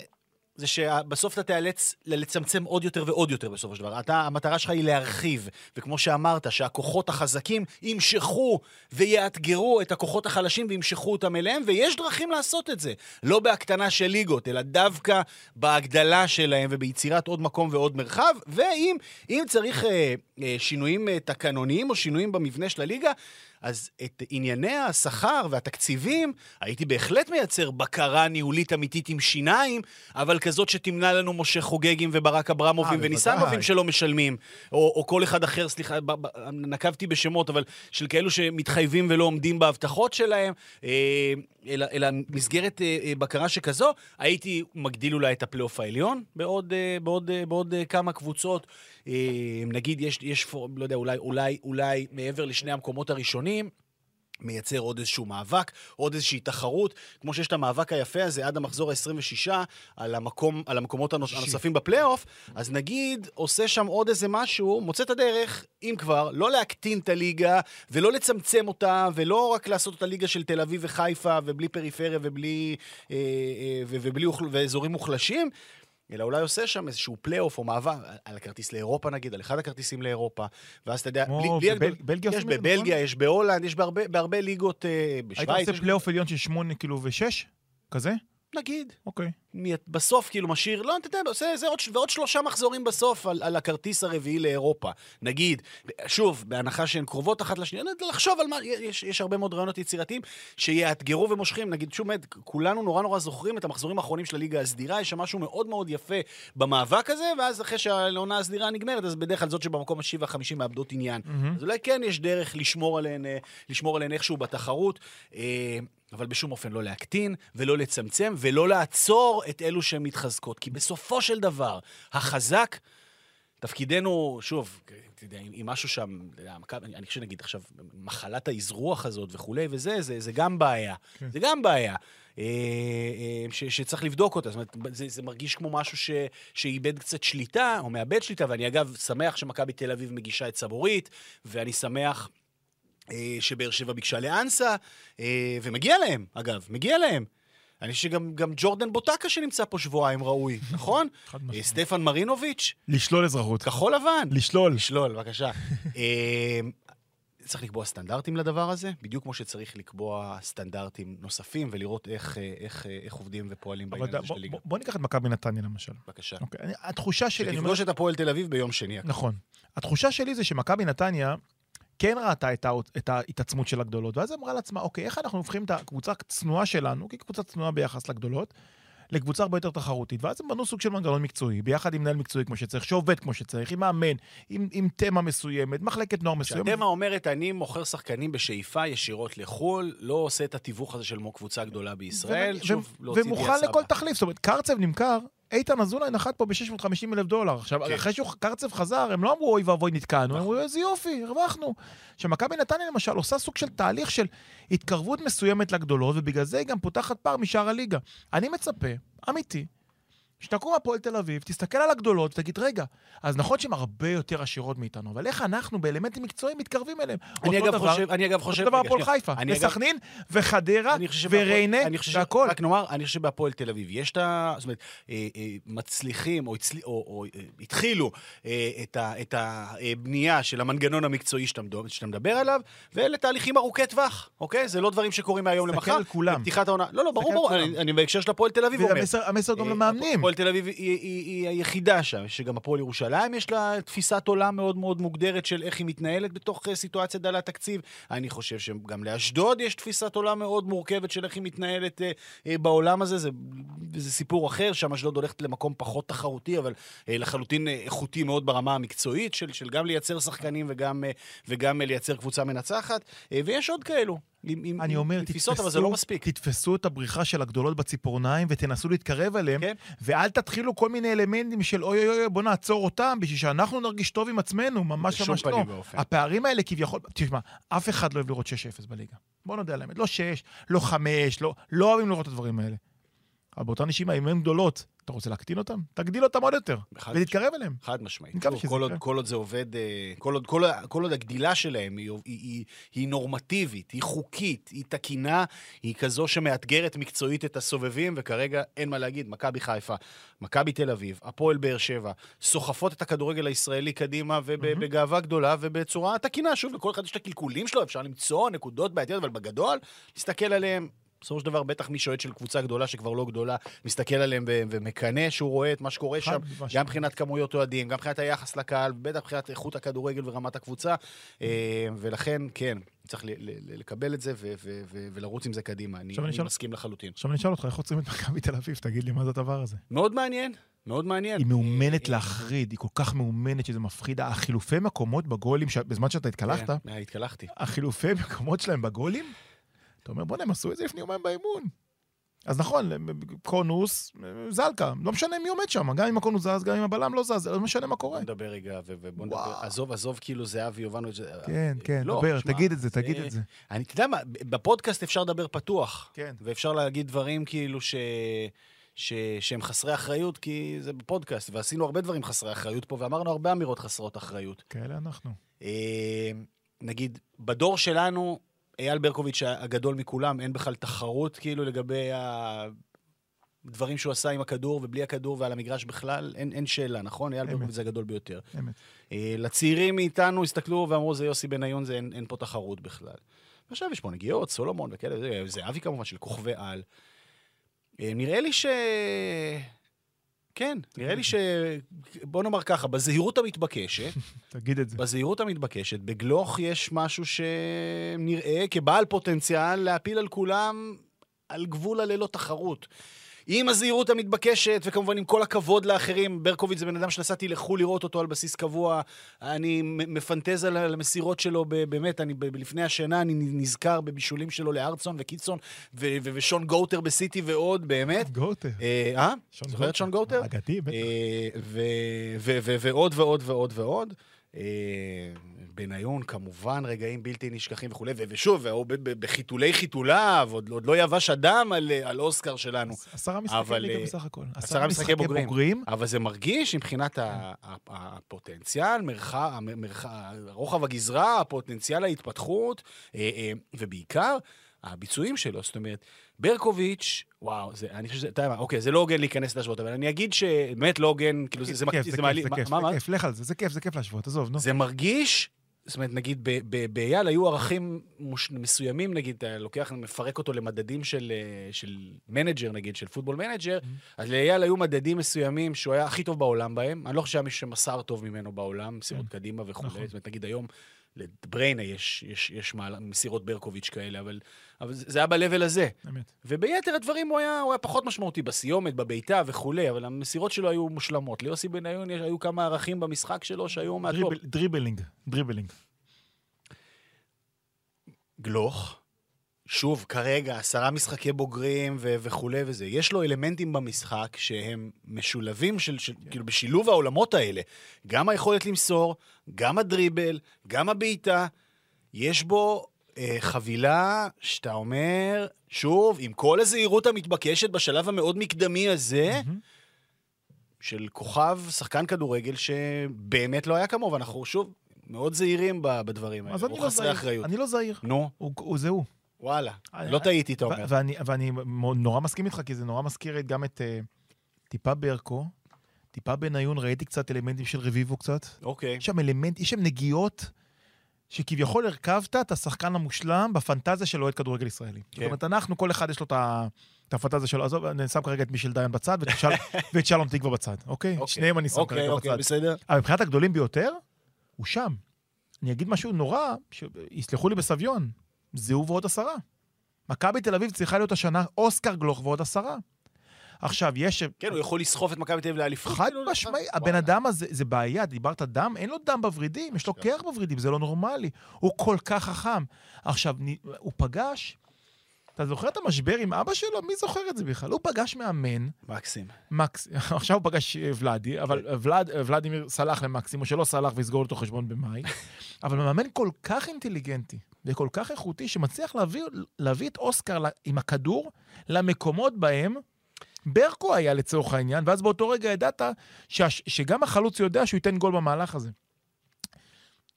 זה שבסוף אתה תיאלץ לצמצם עוד יותר ועוד יותר בסופו של דבר. אתה, המטרה שלך היא להרחיב, וכמו שאמרת, שהכוחות החזקים ימשכו ויאתגרו את הכוחות החלשים וימשכו אותם אליהם, ויש דרכים לעשות את זה. לא בהקטנה של ליגות, אלא דווקא בהגדלה שלהם וביצירת עוד מקום ועוד מרחב, ואם אם צריך אה, אה, שינויים אה, תקנוניים או שינויים במבנה של הליגה, אז את ענייני השכר והתקציבים, הייתי בהחלט מייצר בקרה ניהולית אמיתית עם שיניים, אבל כזאת שתמנע לנו משה חוגגים וברק אברמובים אה, וניסנובים. שלא משלמים, או, או כל אחד אחר, סליחה, נקבתי בשמות, אבל של כאלו שמתחייבים ולא עומדים בהבטחות שלהם, אה, אלא, אלא מסגרת אה, בקרה שכזו, הייתי מגדיל אולי את הפלייאוף העליון בעוד, בעוד, בעוד אה, כמה קבוצות. נגיד, יש, יש לא יודע, אולי, אולי, אולי מעבר לשני המקומות הראשונים, מייצר עוד איזשהו מאבק, עוד איזושהי תחרות, כמו שיש את המאבק היפה הזה עד המחזור ה-26 על, המקום, על המקומות הנוס, הנוספים בפלייאוף, אז נגיד עושה שם עוד איזה משהו, מוצא את הדרך, אם כבר, לא להקטין את הליגה ולא לצמצם אותה, ולא רק לעשות אותה ליגה של תל אביב וחיפה ובלי פריפריה ובלי, אה, אה, ובלי אוכל, ואזורים מוחלשים. אלא אולי עושה שם איזשהו פלייאוף או מעבר על הכרטיס לאירופה נגיד, על אחד הכרטיסים לאירופה, ואז אתה יודע, בלי, בבל- בלגיה יש בבלגיה, נכון? יש בהולנד, יש בהרבה, בהרבה ליגות, אה, היית בשוויץ, עושה פלייאוף עליון של שמונה כאילו ושש? כזה? נגיד. אוקיי. מי- בסוף כאילו משאיר, לא, אתה יודע, עושה זה עוד, ועוד שלושה מחזורים בסוף על, על הכרטיס הרביעי לאירופה. נגיד, שוב, בהנחה שהן קרובות אחת לשנייה, לחשוב על מה, יש, יש הרבה מאוד רעיונות יצירתיים שיאתגרו ומושכים. נגיד, שוב, באמת, כולנו נורא נורא זוכרים את המחזורים האחרונים של הליגה הסדירה, יש שם משהו מאוד מאוד יפה במאבק הזה, ואז אחרי שהעונה הסדירה נגמרת, אז בדרך כלל זאת שבמקום השישי והחמישי מאבדות עניין. אז אולי כן יש דרך לשמור עליהן, אה, לשמור עליהן איכשהו בתחרות. אבל בשום אופן לא להקטין ולא לצמצם ולא לעצור את אלו שהן מתחזקות. כי בסופו של דבר, החזק תפקידנו, שוב, אם משהו שם, אני חושב שנגיד עכשיו, מחלת האזרוח הזאת וכולי וזה, זה, זה גם בעיה. כן. זה גם בעיה. אה, אה, ש, שצריך לבדוק אותה. זאת אומרת, זה, זה מרגיש כמו משהו ש, שאיבד קצת שליטה, או מאבד שליטה, ואני אגב שמח שמכבי תל אביב מגישה את סבורית, ואני שמח שבאר שבע ביקשה לאנסה, אה, ומגיע להם, אגב, מגיע להם. אני חושב שגם גם ג'ורדן בוטקה שנמצא פה שבועיים ראוי, נכון? אה. סטפן מרינוביץ', לשלול אזרחות. כחול לבן. לשלול. לשלול, בבקשה. אה, צריך לקבוע סטנדרטים לדבר הזה, בדיוק כמו שצריך לקבוע סטנדרטים נוספים ולראות איך, אה, איך, אה, איך עובדים ופועלים בעניין הזה של הליגה. בוא- בוא ניקח את מכבי נתניה למשל. בבקשה. אוקיי, אני- התחושה שלי, אני אומר... שתפגוש את הפועל תל אביב ביום שני. נכון. התחושה שלי זה שמכבי נתניה כן ראתה את, הא... את ההתעצמות של הגדולות, ואז אמרה לעצמה, אוקיי, איך אנחנו הופכים את הקבוצה הצנועה שלנו, כקבוצה צנועה ביחס לגדולות, לקבוצה הרבה יותר תחרותית. ואז הם בנו סוג של מנגנון מקצועי, ביחד עם מנהל מקצועי כמו שצריך, שעובד כמו שצריך, עם מאמן, עם, עם תמה מסוימת, מחלקת נוער מסוימת. כשהתמה אומרת, אני מוכר שחקנים בשאיפה ישירות לחו"ל, לא עושה את התיווך הזה של קבוצה גדולה בישראל, ו- שוב, ו- להוציא ומוכן דיה לכל. תחליף. זאת אומרת, קרצב נמכר, איתן אזולאי נחת פה ב-650 אלף דולר. עכשיו, כן. אחרי שקרצב חזר, הם לא אמרו, אוי ואבוי, נתקענו, הם אמרו, איזה יופי, הרווחנו. שמכבי נתניה למשל עושה סוג של תהליך של התקרבות מסוימת לגדולות, ובגלל זה היא גם פותחת פער משאר הליגה. אני מצפה, אמיתי, שתקום הפועל תל אביב, תסתכל על הגדולות ותגיד, רגע, אז נכון שהן הרבה יותר עשירות מאיתנו, אבל איך אנחנו באלמנטים מקצועיים מתקרבים אליהם? אני אגב דבר- חושב, אני אגב חושב... אותו דבר הפועל. חיפה, אני אגב- וסכנין, וחדרה, וריינה, והכל. רק נאמר, אני חושב שבהפועל תל אביב יש את ה... זאת אומרת, אה, אה, מצליחים, או, הצלי, או, או אה, התחילו אה, את, ה, את הבנייה של המנגנון המקצועי שאתה, מדבר- שאתה מדבר עליו, ואלה תהליכים ארוכי טווח, אוקיי? זה לא דברים שקורים מהיום תסתכל למחר. על כולם. לא, לא, ברור, תסתכל ברור. אני, אני בהקשר של הפועל תל אביב אומר. המסר גם אה, למאמנים. הפועל תל אביב היא, היא, היא, היחידה שם, שגם הפועל ירושלים יש לה תפיסת עולם מאוד מאוד מוגדרת של איך היא מתנהלת בתוך אה, סיטואציה דלת תקציב. אני חושב שגם לאשדוד יש תפיסת עולם מאוד מורכבת של איך היא מתנהלת אה, אה, בעולם הזה. זה, זה סיפור אחר, שם אשדוד הולכת למקום פחות תחרותי, אבל אה, לחלוטין אה, איכותי מאוד ברמה המקצועית, של, של גם לייצר שחקנים וגם, אה, וגם אה, לייצר קבוצה מנצחת. אה, ויש עוד כאלו. עם, עם, אני עם אומר, תפיסות, אבל זה לא מספיק. תתפסו את הבריחה של הגדולות בציפורניים ותנסו להתקרב אליהם, כן. ואל תתחילו כל מיני אלמנטים של אוי אוי אוי, בוא נעצור אותם בשביל שאנחנו נרגיש טוב עם עצמנו, ממש ממש לא. הפערים האלה כביכול, תשמע, אף אחד לא אוהב לראות 6-0 בליגה. בוא נודה על האמת, לא 6, לא 5, לא, לא אוהבים לראות את הדברים האלה. אבל באותה נשימה, אם הן גדולות, אתה רוצה להקטין אותן? תגדיל אותן עוד יותר, ותתקרב אליהם. חד משמעית. כל עוד. כל עוד זה עובד, אה, כל עוד, כל, כל עוד הגדילה שלהם היא, היא, היא, היא נורמטיבית, היא חוקית, היא תקינה, היא כזו שמאתגרת מקצועית את הסובבים, וכרגע אין מה להגיד. מכבי חיפה, מכבי תל אביב, הפועל באר שבע, סוחפות את הכדורגל הישראלי קדימה ובגאווה גדולה ובצורה תקינה. שוב, לכל אחד יש את הקלקולים שלו, אפשר למצוא נקודות בעייתיות, אבל בגדול, להסתכל עליהם. בסופו של דבר, בטח מי שאוהד של קבוצה גדולה שכבר לא גדולה, מסתכל עליהם ו- ומקנא שהוא רואה את מה שקורה שם, משמעית. גם מבחינת כמויות אוהדים, גם מבחינת היחס לקהל, בטח מבחינת איכות הכדורגל ורמת הקבוצה, אה, ולכן, כן, צריך לקבל את זה ולרוץ עם זה קדימה. אני אני אשאל- מסכים לחלוטין. עכשיו אני אשאל אותך, איך עוצרים את מכבי תל אביב? תגיד לי, מה זה הדבר הזה? מאוד מעניין, מאוד מעניין. היא מאומנת להחריד, היא כל כך מאומנת שזה מפחיד. החילופי מקומות בגולים, בזמן שאתה התקלחת, כן, אה, התקלחתי. החילופי מקומות שלהם בגולים, אתה אומר, בוא'נה, הם עשו את זה לפני יומיים באימון. אז נכון, קונוס, זלקה, לא משנה מי עומד שם, גם אם הקונוס זז, גם אם הבלם לא זז, לא משנה מה בוא קורה. נדבר רגע, ובוא נדבר. עזוב, עזוב כאילו זהבי יובנוביץ'. אה, כן, כן, לא, דבר, תגיד את זה, תגיד את זה. אני, אתה יודע מה, בפודקאסט אפשר לדבר פתוח. כן. ואפשר להגיד דברים כאילו ש... ש... שהם חסרי אחריות, כי זה בפודקאסט, ועשינו הרבה דברים חסרי אחריות פה, ואמרנו הרבה אמירות חסרות אחריות. כאלה אנחנו. אה, נגיד, בדור שלנו, אייל ברקוביץ' הגדול מכולם, אין בכלל תחרות כאילו לגבי הדברים שהוא עשה עם הכדור ובלי הכדור ועל המגרש בכלל, אין, אין שאלה, נכון? אייל. ברקוביץ' זה הגדול ביותר. אמת. אה, לצעירים מאיתנו הסתכלו ואמרו, זה יוסי בניון, זה אין, אין פה תחרות בכלל. ועכשיו יש פה נגיעות, סולומון וכאלה, זה- זה אבי כמובן, של כוכבי על. אה, נראה לי ש... כן, נראה לי ש... בוא נאמר ככה, בזהירות המתבקשת, תגיד את זה. בזהירות המתבקשת, בגלוך יש משהו שנראה כבעל פוטנציאל להפיל על כולם על גבול הללא תחרות. עם הזהירות המתבקשת, וכמובן עם כל הכבוד לאחרים, ברקוביץ' זה בן אדם שנסעתי לחו"ל לראות אותו על בסיס קבוע, אני מפנטז על המסירות שלו, באמת, אני לפני השינה, אני נזכר בבישולים שלו לארצון וקיצון, ושון גוטר בסיטי ועוד, באמת. גוטר. אה? אה? שון זוכר את שון גוטר? אגדי, בטח. אה, ועוד ועוד ועוד ועוד. אה, בניון, כמובן, רגעים בלתי נשכחים וכולי, ושוב, בחיתולי חיתוליו, עוד עוד לא יבש הדם על, אה, על אוסקר שלנו. עשרה משחקי אבל, ליגה אה, בסך הכל. עשרה משחקי בוגרים. בוגרים. אבל זה מרגיש מבחינת ה- הפוטנציאל, מרחב, מרחב, רוחב הגזרה, הפוטנציאל ההתפתחות, ובעיקר הביצועים שלו. זאת אומרת, ברקוביץ', וואו, זה, אני חושב שזה, אתה יודע מה, אוקיי, זה לא הוגן להיכנס להשוות, אבל אני אגיד שבאמת לא הוגן, כאילו זה, זה, כיף, זה, זה זה כיף, מעליב, זה מה- מה, זה מה? כיף, לך על זה, זה כיף, זה כיף להשוות, עזוב, נו. זה מרגיש, זאת אומרת, נגיד באייל היו ערכים מסוימים, נגיד, אתה לוקח, מפרק אותו למדדים של, אה, של Manager, נגיד, של Football Manager, אז לאייל היו מדדים מסוימים שהוא היה הכי טוב בעולם בהם. אני לא חושב שהיה מישהו שמסר טוב ממנו בעולם, מסירות כן. קדימה וכולי. נכון. זאת אומרת, נגיד היום, לדה בריינה יש, יש, יש מעל, מסירות ברקוביץ' כאלה, אבל, אבל זה זה היה ב-level הזה. אמת. וביתר הדברים הוא היה, הוא היה פחות משמעותי, בסיומת, בבעיטה וכולי, אבל המסירות שלו היו מושלמות. ליוסי בניון היו כמה ערכים במשחק שלו שהיו מהטופ. dribbl- dribbling, dribbling. גלוך, שוב, כרגע, עשרה משחקי בוגרים ו- וכולי וזה. יש לו אלמנטים במשחק שהם משולבים, של, של, כאילו בשילוב העולמות האלה. גם היכולת למסור, גם הדריבל, גם הבעיטה. יש בו אה, חבילה שאתה אומר, שוב, עם כל הזהירות המתבקשת בשלב המאוד מקדמי הזה, של כוכב, שחקן כדורגל שבאמת לא היה כמוהו, ואנחנו שוב מאוד זהירים בדברים האלה. אז אני הוא לא חסרי זהיר. אחריות. אני לא זהיר. נו, הוא- הוא זה הוא. וואלה. אני- לא טעיתי, אתה אומר. ואני, ואני נורא מסכים איתך, כי זה נורא מזכיר גם את אה, טיפה ברקו, טיפה בניון, ראיתי קצת אלמנטים של רביבו קצת. אוקיי. יש שם אלמנט, יש שם נגיעות שכביכול הרכבת את השחקן המושלם בפנטזיה של אוהד כדורגל ישראלי. זאת כן. אומרת, אנחנו, כל אחד יש לו את הפנטזיה שלו, עזוב, אני שם כרגע את מישל דיין בצד ואת של- ואת שלום תקווה בצד, אוקיי? אוקיי. שניהם אני שם אוקיי, כרגע אוקיי, בצד. בסדר. אבל מבחינת הגדולים ביותר, הוא שם. אני אגיד משהו נורא, שיסלחו לי בסביון, זה הוא ועוד עשרה. מכבי תל אביב צריכה להיות השנה אוסקר גלוך ועוד עשרה. עכשיו, יש... כן, הוא יכול לסחוף את מכבי תל אביב לאליפות. חד כאילו, משמעי, וואלה. הבן אדם הזה, זה בעיה, דיברת דם, אין לו דם בוורידים, יש לו קרח בוורידים, זה לא נורמלי. הוא כל כך חכם. עכשיו, הוא פגש, אתה זוכר את המשבר עם אבא שלו? מי זוכר את זה בכלל? הוא פגש מאמן, מקסים. מקס, עכשיו הוא פגש אה, ולאדי, אבל אה, ולד, אה, ולדימיר סלח למקסים, או שלא סלח ויסגור לו חשבון במאי, אבל מאמן כל כך אינטליגנטי וכל כך איכותי, שמצליח להביא, להביא את אוסקר עם הכדור למקומות בהם ברקו היה לצורך העניין, ואז באותו רגע ידעת שהש, שגם החלוץ יודע שהוא ייתן גול במהלך הזה.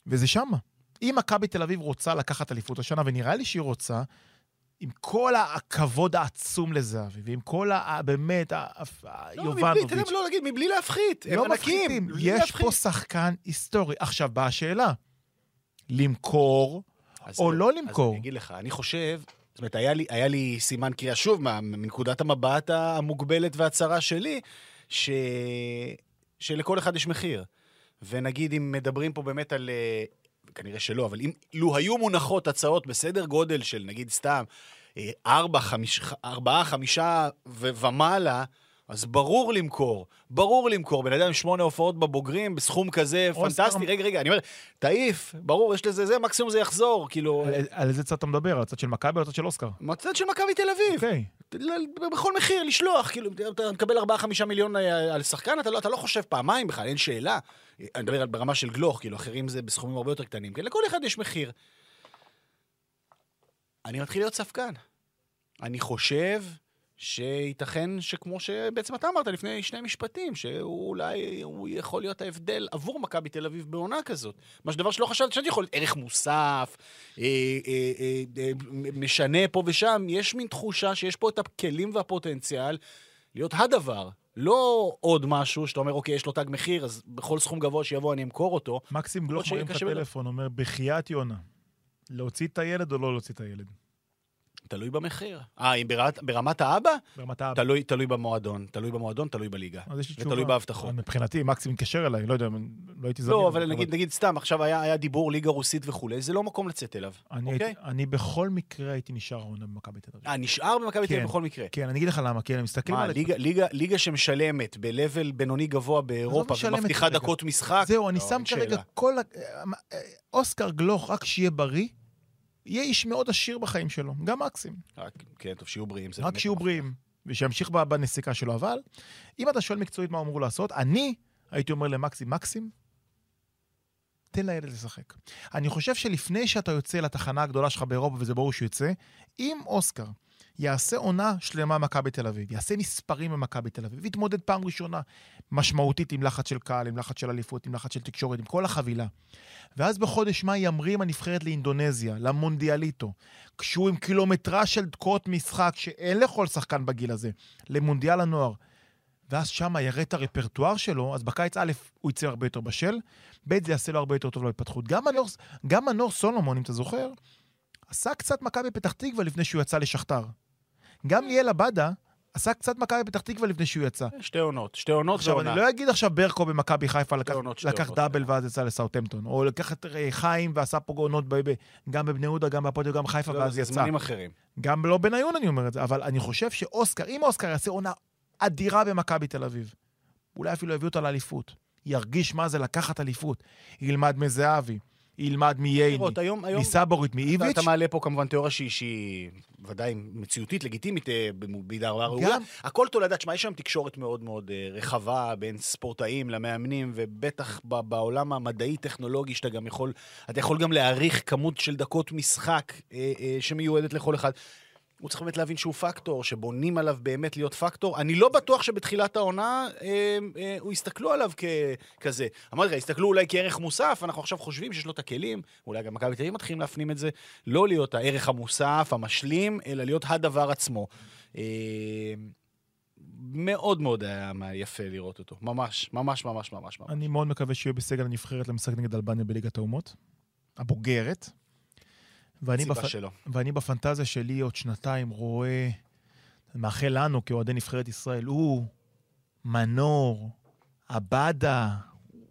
וזה שמה. אם מכבי תל אביב רוצה לקחת אליפות השנה, ונראה לי שהיא רוצה, עם כל הכבוד העצום לזהבי, ועם כל ה... באמת, ה- לא, מבלי, יובנוביץ', לא להגיד, מבלי להפחית. הם לא ענקים. מפחיתים. יש להפחית. פה שחקן היסטורי. עכשיו באה השאלה, למכור אז או. לא אז למכור? אני אגיד לך, אני חושב, זאת אומרת, היה לי, היה לי סימן קריאה, שוב, מה- מנקודת המבט המוגבלת והצרה שלי, ש... שלכל אחד יש מחיר. ונגיד, אם מדברים פה באמת על... אה, כנראה שלא, אבל אם, לו היו מונחות הצעות בסדר גודל של, נגיד, סתם, אה, ארבע, חמיש, ארבעה, חמישה ומעלה, אז ברור למכור, ברור למכור. בן אדם עם שמונה הופעות בבוגרים, בסכום כזה פנטסטי. רגע, רגע, אני אומר, תעיף, ברור, יש לזה, זה, מקסימום זה יחזור. כאילו, על- על איזה צד אתה מדבר? על הצד של מכבי או הצד של אוסקר? מהצד של מכבי תל אביב. אוקיי. בכל מחיר, לשלוח, כאילו, אתה מקבל 4-5 מיליון אה, על שחקן, אתה לא, אתה לא חושב פעמיים בכלל, אין שאלה. אני מדבר ברמה של גלוך, כאילו, אחרים זה בסכומים הרבה יותר קטנים. כן, לכל אחד יש מחיר. אני מתחיל להיות ספקן. אני חושב שייתכן שכמו שבעצם אתה אמרת לפני שני משפטים, שאולי הוא יכול להיות ההבדל עבור מכבי תל אביב בעונה כזאת. מה שדבר שלא חשבתי, חשבתי יכול להיות ערך מוסף, אה, אה, אה, אה, משנה פה ושם. יש מין תחושה שיש פה את הכלים והפוטנציאל להיות הדבר. לא עוד משהו שאתה אומר, אוקיי, יש לו תג מחיר, אז בכל סכום גבוה שיבוא אני אמכור אותו. מקסים גלוך מרים לך קשה בלב. טלפון, אומר, בחייאת יונה, להוציא את הילד או לא להוציא את הילד? תלוי במחיר. אה, אם ברמת, ברמת האבא? ברמת האבא. תלוי, תלוי במועדון. תלוי במועדון, תלוי בליגה. אז יש לי תשובה. ותלוי בהבטחות. אבל מבחינתי, מקסים מתקשר אליי, לא יודע, לא הייתי זמין. לא, אבל נגיד, נגיד סתם, עכשיו היה, היה דיבור ליגה רוסית וכולי, זה לא מקום לצאת אליו, אני, אוקיי? הייתי, אני בכל מקרה הייתי נשאר העונה במכבי תל אביב. אה, נשאר במכבי תל אביב כן. בכל מקרה. כן, אני אגיד לך למה, כי אני מסתכל מה, על... ליגה, ליגה, ליגה שמשלמת ב-level בינוני גבוה באירופה ומבטיחה. דקות משחק? זהו, אני לא, שם כרגע. כל... ה- אה, אוסקר גלוך, רק שיהיה בריא, יהיה איש מאוד עשיר בחיים שלו, גם מקסים. רק, כן, טוב, שיהיו בריאים. רק שיהיו. בריאים, ושימשיך בנסיקה שלו. אבל אם אתה שואל מקצועית מה הוא אמור לעשות, אני הייתי אומר למקסים, מקסים, תן לילד לשחק. אני חושב שלפני שאתה יוצא לתחנה הגדולה שלך באירופה, וזה ברור שהוא יוצא, אם אוסקר יעשה עונה שלמה במכבי תל אביב, יעשה מספרים במכבי תל אביב, ויתמודד פעם ראשונה משמעותית עם לחץ של קהל, עם לחץ של אליפות, עם לחץ של תקשורת, עם כל החבילה. ואז בחודש מאי ימריא עם הנבחרת לאינדונזיה, למונדיאליטו, כשהוא עם קילומטרה של דקות משחק שאין לכל שחקן בגיל הזה, למונדיאל הנוער. ואז שמה יראה את הרפרטואר שלו, אז בקיץ א', הוא יצא הרבה יותר בשל, ב', זה יעשה לו הרבה יותר טוב להתפתחות. גם מנור, גם מנור סולומון, אם אתה זוכר, עשה קצת מכבי פתח תקווה לפני שהוא יצא לשכתר. גם ליאל עבדה עשה קצת מכבי פתח תקווה לפני שהוא יצא. שתי עונות, שתי עונות עכשיו, ועונה. אני לא אגיד עכשיו ברקו במכבי חיפה לקח, עונות, לקח עונות. דאבל ואז יצא לסאוטהמפטון, או לקח את אה, חיים ועשה פה עונות גם בבני יהודה, גם בהפועל, גם בחיפה, לא, ואז יצא. זמנים אחרים. גם לא בניון אני אומר את זה, אבל אני חושב שאוסקר, אם אוסקר יעשה עונה אדירה במכבי תל אביב, אולי אפילו יביא אותה לאליפות, ירגיש מה זה לקחת אליפות, ילמד מזהבי, ילמד מייני, מסבורית, מאיביץ', אתה מעלה פה כמובן תיאוריה שהיא, ודאי מציאותית, לגיטימית, אה, במידה רבה ראויה. הכל תולדה, תשמע, יש שם תקשורת מאוד מאוד אה, רחבה בין ספורטאים למאמנים, ובטח בעולם המדעי-טכנולוגי, שאתה גם יכול, אתה יכול גם להעריך כמות של דקות משחק אה, שמיועדת לכל אחד. הוא צריך באמת להבין שהוא פקטור, שבונים עליו באמת להיות פקטור. אני לא בטוח שבתחילת העונה אה, אה, הוא יסתכלו עליו ככזה. אמרתי לך, יסתכלו אולי כערך מוסף, אנחנו עכשיו חושבים שיש לו את הכלים, אולי גם מכבי תל אביב מתחילים להפנים את זה, לא להיות הערך המוסף, המשלים, אלא להיות הדבר עצמו. אה, מאוד מאוד היה יפה לראות אותו. ממש, ממש, ממש, ממש. ממש. אני מאוד מקווה שיהיה בסגל הנבחרת למשחק נגד אלבניה בליגת האומות, הבוגרת. ואני, בפ... שלו. ואני בפנטזיה שלי עוד שנתיים רואה, מאחל לנו כאוהדי נבחרת ישראל, הוא, מנור, עבדה,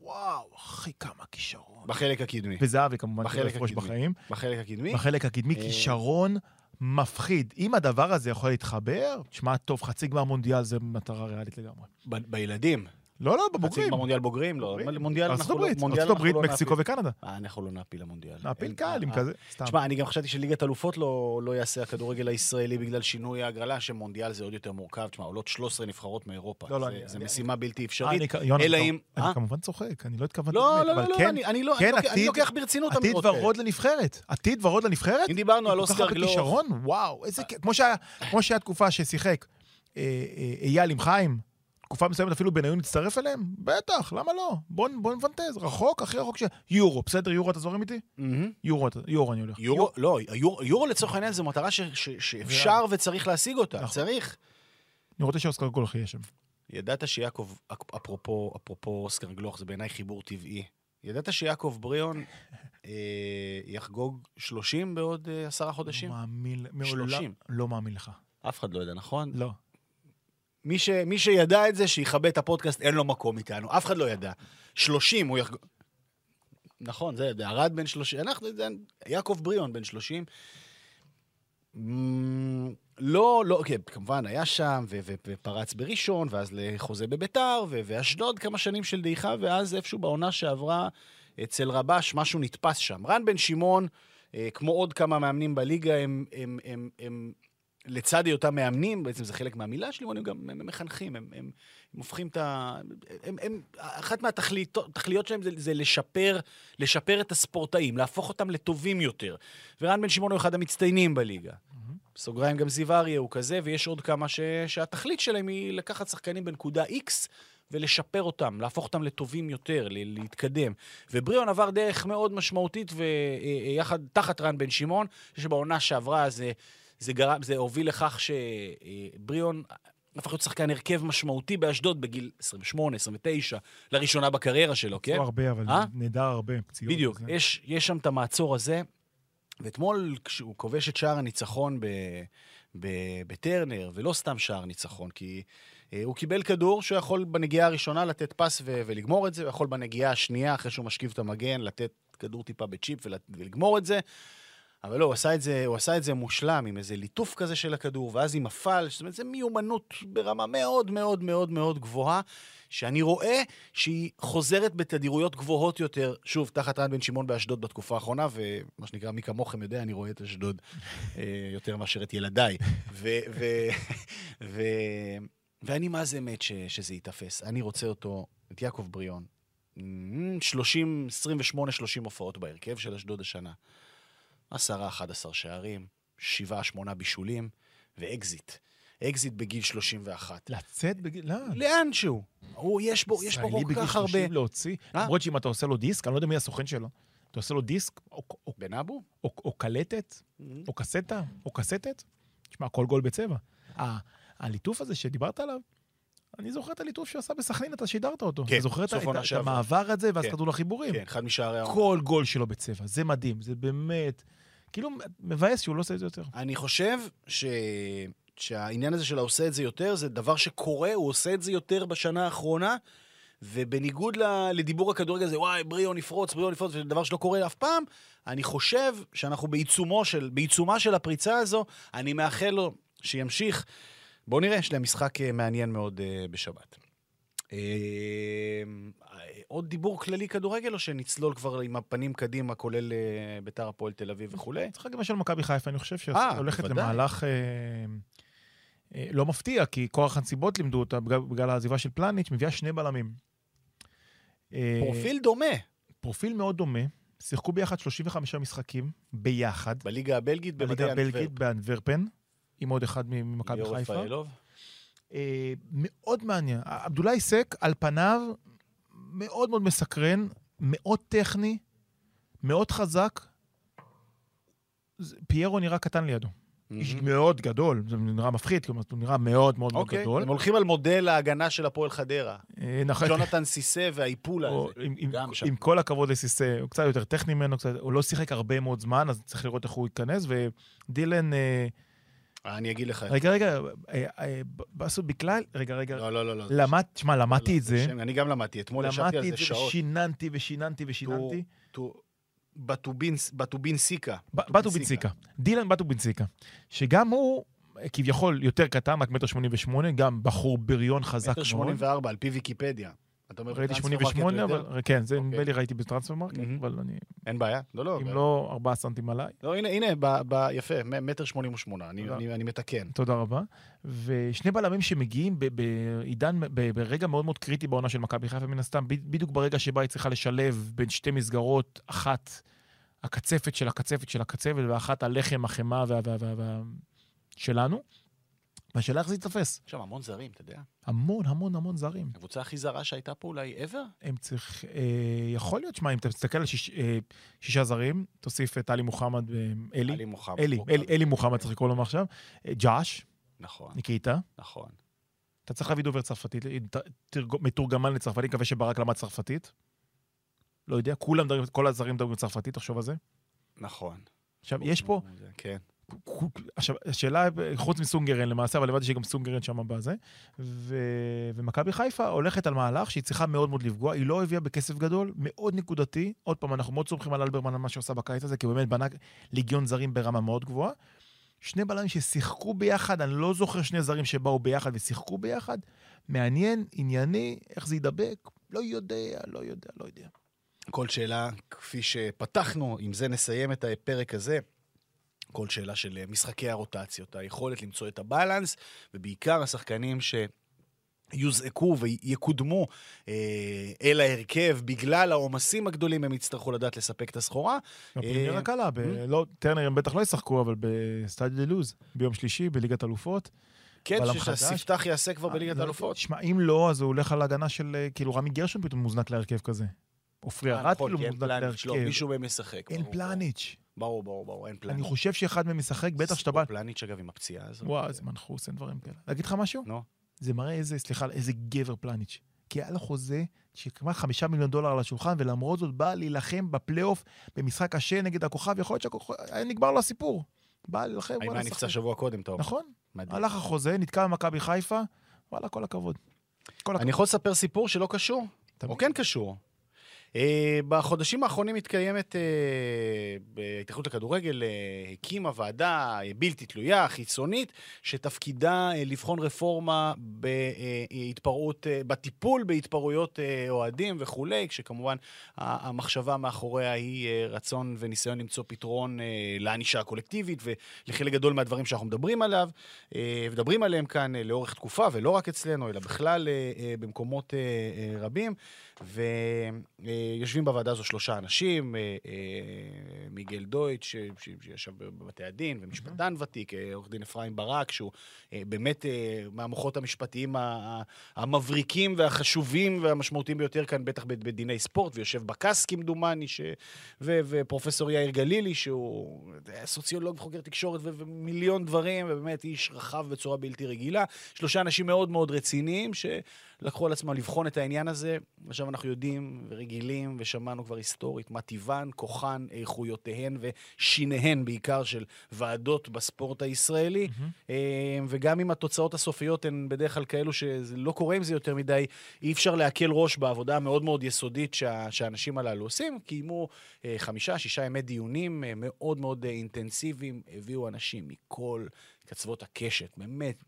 וואו, אחי, כמה כישרון. בחלק הקדמי. וזהבי כמובן, בחלק הקדמי. בחיים. בחלק הקדמי? בחלק הקדמי, אה. כישרון מפחיד. אם הדבר הזה יכול להתחבר, תשמע, טוב, חצי גמר מונדיאל זה מטרה ריאלית לגמרי. ב- בילדים. לא, לא, חצי בבוגרים. גמר מונדיאל בוגרים? לא. מונדיאל אנחנו לא... מונדיאל ארצות הברית, לא מקסיקו נעפיל. וקנדה. אה, אנחנו לא נעפיל למונדיאל. נעפיל קהל עם אה, כזה, סתם. תשמע, אני גם חשבתי שליגת אלופות לא, לא יעשה הכדורגל הישראלי בגלל שינוי ההגרלה, שמונדיאל זה עוד יותר מורכב. תשמע, עולות 13 נבחרות מאירופה. לא, לא, אני- אני- משימה בלתי אה, אפשרית. אלא אם- אני? כמובן צוחק, אני לא התכוונתי לא, באמת, אבל כן, לא, אני, לא, כן, אני, לוקח, עתיד- ברצינות עתיד אמירות כאלה. ורוד לנבחרת. עתיד ורוד לנבחרת? אם דיברנו על אוסקר הרבה גלוך, כישרון? וואו, איזה... כיף. כמו שהיה- כמו שהיה תקופה ששיחק אייל עם חיים, תקופה מסוימת אפילו בניון הצטרף אליהם? בטח, למה לא? בוא בוא נפנטז, רחוק, הכי רחוק ש... יורו, בסדר, יורו אתה זורם איתי? מהמם. יורו, יורו אני הולך. יורו, לא, היורו, יורו לצורך העניין זו מטרה ש, ש, שאפשר וצריך להשיג אותה, נכון. צריך. אני רוצה שאוסקר גולח יהיה שם. ידעת שיעקב, אפרופו, אפרופו אוסקר גלוך, זה בעיניי חיבור טבעי. ידעת שיעקב בריאון אה, יחגוג 30 בעוד אה, עשרה חודשים? לא מאמין, מעולם, 30. לא מאמין לך. אף אחד לא יודע, נכון? לא. מי, ש, מי שידע את זה, שיכבד את הפודקאסט, אין לו מקום איתנו. אף אחד לא ידע. 30 הוא יחגוג... נכון, זה ארד בן 30, אנחנו, זה, יעקב בריאון בן 30. מ, לא, לא, כן, כמובן, היה שם, ו- ו- ופרץ בראשון, ואז לחוזה בביתר, ו- ואשדוד כמה שנים של דעיכה, ואז איפשהו בעונה שעברה אצל רבש, משהו נתפס שם. רן בן שמעון, אה, כמו עוד כמה מאמנים בליגה, הם, הם, הם, הם לצד היותם מאמנים, בעצם זה חלק מהמילה שלי, הם גם הם מחנכים, הם, הם, הם הופכים את ה... הם, הם, אחת מהתכליות שלהם זה, זה לשפר, לשפר את הספורטאים, להפוך אותם לטובים יותר. ורן בן שמעון הוא אחד המצטיינים בליגה. בסוגריים גם זיו אריה הוא כזה, ויש עוד כמה ש... שהתכלית שלהם היא לקחת שחקנים בנקודה X ולשפר אותם, להפוך אותם לטובים יותר, ל- להתקדם. ובריאון עבר דרך מאוד משמעותית, ויחד, תחת רן בן שמעון, שבעונה שעברה זה, זה, גרם, זה הוביל לכך שבריאון הפך להיות שחקן הרכב משמעותי באשדוד בגיל 28, 29, לראשונה בקריירה שלו, כן? לא הרבה, אבל אה? נהדר הרבה. פציעות בדיוק. יש, יש שם את המעצור הזה, ואתמול, כשהוא כובש את שער הניצחון ב, ב, בטרנר, ולא סתם שער ניצחון, כי אה, הוא קיבל כדור שהוא יכול בנגיעה הראשונה לתת פס ו, ולגמור את זה, הוא יכול בנגיעה השנייה, אחרי שהוא משכיב את המגן, לתת כדור טיפה בצ'יפ ול, ולגמור את זה. אבל לא, הוא עשה, את זה, הוא עשה את זה מושלם, עם איזה ליטוף כזה של הכדור, ואז עם הפל, זאת אומרת, זו מיומנות ברמה מאוד מאוד מאוד מאוד גבוהה, שאני רואה שהיא חוזרת בתדירויות גבוהות יותר, שוב, תחת רן בן שמעון באשדוד בתקופה האחרונה, ומה שנקרא, מי כמוכם יודע, אני רואה את אשדוד אה, יותר מאשר את ילדיי. ו, ו, ו, ואני מה זה מת ש, שזה ייתפס. אני רוצה אותו, את יעקב בריהון. 30, 28, 30 הופעות בהרכב של אשדוד השנה. 10-11 שערים, 7-8 בישולים, ואקזיט. אקזיט בגיל 31. לצאת בגיל... לא. לאן שהוא. הוא, יש בו, יש בו ישראלי כל בגיל כך הרבה... 30 להוציא. אה? למרות שאם אתה עושה לו דיסק, אני לא יודע מי הסוכן שלו. אתה עושה לו דיסק, או- בן אבו? או קלטת, או קסטה, או קסטת. תשמע, כל גול בצבע. הליטוף הזה שדיברת עליו, אני זוכר את הליטוף שהוא עשה בסכנין, אתה שידרת אותו. כן, אתה זוכר את סוף ה- עונה את שעברה. המעבר הזה, ואז כן. כדור לחיבורים. כן, אחד משערי העונה. כל גול שלו בצבע, זה מדהים, זה באמת... כאילו, מבאס שהוא לא עושה את זה יותר. אני חושב ש... שהעניין הזה של העושה את זה יותר, זה דבר שקורה, הוא עושה את זה יותר בשנה האחרונה, ובניגוד ל... לדיבור הכדורגל הזה, וואי, בריאון יפרוץ, בריאון יפרוץ, זה דבר שלא קורה אף פעם, אני חושב שאנחנו בעיצומו של, בעיצומה של הפריצה הזו, אני מאחל לו שימשיך. בואו נראה, יש להם משחק אה, מעניין מאוד uh, בשבת. אה, עוד דיבור כללי כדורגל, או שנצלול כבר עם הפנים קדימה, כולל אה, ביתר הפועל תל אביב וכולי? צריך גם של מכבי חיפה, אני חושב אה, שהולכת בוודאי. למהלך אה, אה, לא מפתיע, כי כורח הנסיבות לימדו אותה בגלל, העזיבה של פלניץ', מביאה שני בלמים. אה, פרופיל דומה. פרופיל מאוד דומה, שיחקו ביחד 35 משחקים, ביחד, בליגה הבלגית, בליגה. הבלגית באנטוורפן, עם עוד אחד ממכבי ליאור חיפה. רפאלוב. אה, מאוד מעניין. עבדולאי סק, על פניו, מאוד מאוד מסקרן, מאוד טכני, מאוד חזק. פיירו נראה קטן לידו. איש מהמם. מאוד גדול, זה נראה מפחיד, כלומר, הוא נראה מאוד מאוד מאוד אוקיי, גדול. הם הולכים על מודל ההגנה של הפועל חדרה. אה, נכון. ג'ונתן סיסה והאיפולה או- הזה. עם- עם- גם שם. עם כל הכבוד לסיסא, הוא קצת יותר טכני ממנו, קצת- הוא לא שיחק הרבה מאוד זמן, אז צריך לראות איך הוא ייכנס, ודילן, אה, אני אגיד לך. רגע, רגע, אה, אה, בסו בכלל, רגע, רגע, לא, לא, לא. לא. למד, תשמע, למדתי לא, את זה, אני גם למדתי. אתמול ישבתי על למדתי זה את זה שעות. ושיננתי ושיננתי ושיננתי. טו- בטובין- בטובין סיקה. בטו בינסיקה, דילן בטו בינסיקה, שגם הוא אה, כביכול יותר קטן, רק מטר שמונים ושמונה, גם בחור בריון חזק מטר מאוד. 84, על פי ויקיפדיה. אתה אומר ראיתי בטרנספר 88, מרקט הוא יותר? אבל כן, זה אוקיי. נדמה לי ראיתי בטרנספר מרקט. אבל אני, אין בעיה. לא, לא. אם לא ארבעה סנטים עליי. לא, הנה, הנה, יפה, מטר 88, אני- מתקן. תודה רבה. ושני בלמים שמגיעים בעידן, ברגע מאוד מאוד קריטי בעונה של מכבי חיפה, מן הסתם, בדיוק ברגע שבה היא צריכה לשלב בין שתי מסגרות, אחת הקצפת של הקצפת של הקצפת, ואחת הלחם, החמאה שלנו. והשאלה איך זה יתפס. יש שם המון זרים, אתה יודע. המון המון המון זרים. הקבוצה הכי זרה שהייתה פה אולי ever? הם צריך, אה, יכול להיות, שמע, אם אתה מסתכל על שיש, אה, שישה זרים, תוסיף את עלי מוחמד ואלי. עלי מוחמד. אלי, אוקיי. אלי, אלי מוחמד צריך לקרוא לו עכשיו. אה, ג'אש, נכון, ניקיטה. נכון. אתה צריך להביא דובר צרפתית, תרג- מתורגמן לצרפתית, מקווה שברק למד צרפתית. לא יודע, כולם מדברים, כל הזרים מדברים צרפתית, תחשוב על זה. נכון. עכשיו, יש פה, כן. עכשיו, השאלה, חוץ מסונגרן למעשה, אבל הבנתי שגם סונגרן שם בזה, ו... ומכבי חיפה הולכת על מהלך שהיא צריכה מאוד מאוד לפגוע, היא לא הביאה בכסף גדול, מאוד נקודתי. עוד פעם, אנחנו מאוד סומכים על אלברמן על מה שעושה בקיץ הזה, כי הוא באמת בנה ליגיון זרים ברמה מאוד גבוהה. שני בלמים ששיחקו ביחד, אני לא זוכר שני זרים שבאו ביחד ושיחקו ביחד. מעניין, ענייני, איך זה יידבק, לא יודע, לא יודע, לא יודע. כל שאלה, כפי שפתחנו, עם זה נסיים את הפרק הזה. כל שאלה של אה, משחקי הרוטציות, היכולת למצוא את הבלנס, ובעיקר השחקנים שיוזעקו ויקודמו אה, אל ההרכב בגלל העומסים הגדולים, הם יצטרכו לדעת לספק את הסחורה. הפרימירה קלה, ב- לא, טרנר הם בטח לא ישחקו, אבל בסטאדי דה לוז, ביום שלישי, בליגת אלופות. כן. שהספתח יעשה כבר בליגת אה, האלופות. שמע, אם לא, אז הוא הולך על הגנה של, אה, כאילו, רמי גרשון פתאום מוזנק להרכב כזה. עופרי אה, ארד נכון, כאילו מוזנק לא, להרכב. מישהו מהם ישחק. אין פלניץ'. ברור, ברור, ברור, אין פלניץ'. אני חושב שאחד מהם ישחק, בטח שאתה בא... פלניץ', אגב, עם הפציעה הזאת. וואו, איזה מנחוס, אין דברים כאלה. להגיד לך משהו? נו. זה מראה איזה, סליחה, איזה גבר פלניץ'. כי היה לו חוזה של כמעט חמישה מיליון דולר על השולחן, ולמרות זאת בא להילחם בפלייאוף במשחק קשה נגד הכוכב, יכול להיות שהיה נגמר לו הסיפור. בא להילחם, האם היה נפצע שבוע קודם, אתה אומר. נכון. מדהים. הלך החוזה, נתקע במכבי חיפה, וואלה, כל הכבוד. כל הכבוד. אני יכול לספר סיפור שלא קשור. או כן קשור. אה, בחודשים האחרונים מתקיימת, אה, בהתאחדות לכדורגל, אה, הקימה ועדה בלתי תלויה, חיצונית, שתפקידה לבחון רפורמה בהתפרעות, בטיפול בהתפרעויות אוהדים וכולי, כשכמובן המחשבה מאחוריה היא רצון וניסיון למצוא פתרון לענישה הקולקטיבית ולחלק גדול מהדברים שאנחנו מדברים עליו, מדברים עליהם כאן לאורך תקופה, ולא רק אצלנו, אלא בכלל במקומות רבים. ויושבים בוועדה הזו שלושה אנשים, אה, אה, מיגל דויטש, ש- ש- שישב בבתי הדין, ומשפטן ותיק, אה, עורך דין אפרים ברק, שהוא באמת מהמוחות המשפטיים המבריקים והחשובים והמשמעותיים ביותר כאן, בטח בד- בדיני ספורט, ויושב בקאס כמדומני, ש... ו- ופרופסור יאיר גלילי, שהוא סוציולוג וחוקר תקשורת ומיליון דברים, ובאמת איש רחב בצורה בלתי רגילה. שלושה אנשים מאוד מאוד רציניים, שלקחו על עצמם לבחון את העניין הזה. עכשיו אנחנו יודעים ורגילים, ושמענו כבר היסטורית, מה טיבן, כוחן, איכויותיהן ושיניהן בעיקר של ועדות בספורט הישראלי. אה, וגם אם התוצאות הסופיות הן בדרך כלל כאלו שלא קורה עם זה יותר מדי, אי אפשר להקל ראש בעבודה המאוד מאוד יסודית שה, שהאנשים הללו עושים. קיימו אה, חמישה, שישה ימי דיונים אה, מאוד מאוד אינטנסיביים, הביאו אנשים מכל קצוות הקשת, באמת,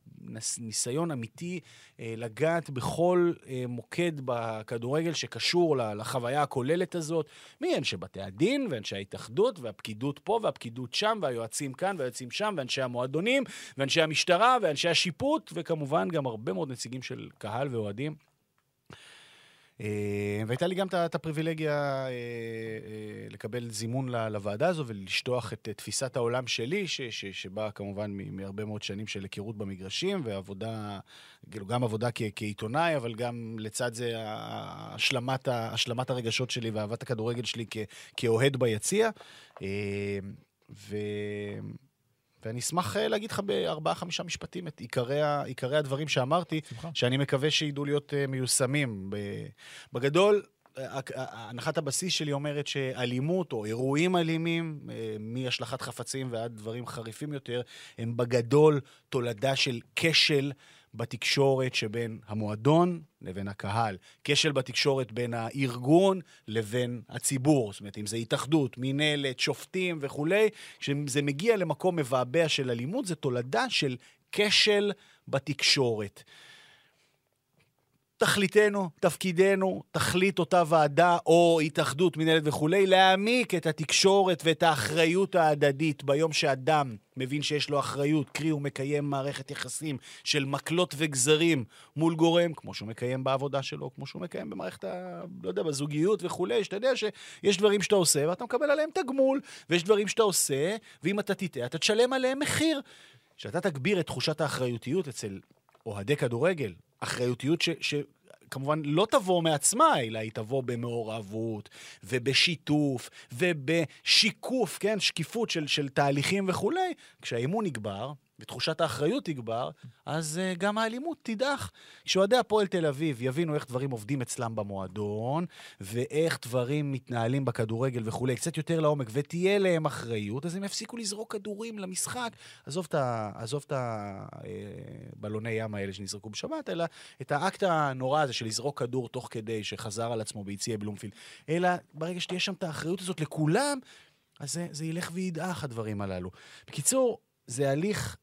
ניסיון אמיתי אה, לגעת בכל אה, מוקד בכדורגל שקשור לחוויה הכוללת הזאת, מאנשי בתי הדין ואנשי ההתאחדות והפקידות פה והפקידות שם והיועצים כאן והיועצים שם ואנשי המועדונים ואנשי המשטרה ואנשי השיפוט וכמובן גם הרבה מאוד נציגים של קהל ואוהדים. אה, והייתה לי גם את הפריבילגיה אה, אה, לקבל זימון לוועדה הזו ולשטוח את תפיסת העולם שלי, ש- ש- שבאה כמובן מהרבה מאוד שנים של היכרות במגרשים ועבודה, כאילו גם עבודה כ- כעיתונאי, אבל גם לצד זה השלמת, השלמת הרגשות שלי ואהבת הכדורגל שלי כ- כאוהד ביציע. ו... ואני אשמח אה, להגיד לך בארבעה-חמישה משפטים את עיקרי, עיקרי הדברים שאמרתי, בשמחה. שאני מקווה שידעו להיות אה, מיושמים. בגדול, אה, הנחת הבסיס שלי אומרת שאלימות או אירועים אלימים, מהשלכת חפצים ועד דברים חריפים יותר, הם בגדול תולדה של כשל בתקשורת שבין המועדון לבין הקהל. כשל בתקשורת בין הארגון לבין הציבור. זאת אומרת, אם זה התאחדות, מינהלת, שופטים וכולי, כשזה מגיע למקום מבעבע של אלימות, זה תולדה של כשל בתקשורת. תכליתנו, תפקידנו, תכלית אותה ועדה או התאחדות, מנהלת וכולי, להעמיק את התקשורת ואת האחריות ההדדית ביום שאדם מבין שיש לו אחריות, קרי הוא מקיים מערכת יחסים של מקלות וגזרים מול גורם, כמו שהוא מקיים בעבודה שלו, כמו שהוא מקיים במערכת ה... לא יודע, בזוגיות וכולי, שאתה יודע שיש דברים שאתה עושה ואתה מקבל עליהם תגמול, ויש דברים שאתה עושה, ואם אתה תטעה, אתה תשלם עליהם מחיר. כשאתה תגביר את תחושת האחריותיות אצל אוהדי כדורגל, אחריותיות ש... ש... כמובן לא תבוא מעצמה, אלא היא תבוא במעורבות ובשיתוף ובשיקוף, כן, שקיפות של, של תהליכים וכולי. כשהאמון יגבר ותחושת האחריות תגבר, אז uh, גם האלימות תידח. כשאוהדי הפועל תל אביב יבינו איך דברים עובדים אצלם במועדון, ואיך דברים מתנהלים בכדורגל וכולי, קצת יותר לעומק, ותהיה להם אחריות, אז הם יפסיקו לזרוק כדורים למשחק. עזוב את הבלוני ים האלה שנזרקו בשבת, אלא את האקט הנורא הזה של לזרוק כדור תוך כדי שחזר על עצמו ביציע בלומפילד. אלא ברגע שתהיה שם את האחריות הזאת לכולם, אז זה, זה ילך וידעך, הדברים הללו. בקיצור, זה הליך אה, אה, אה,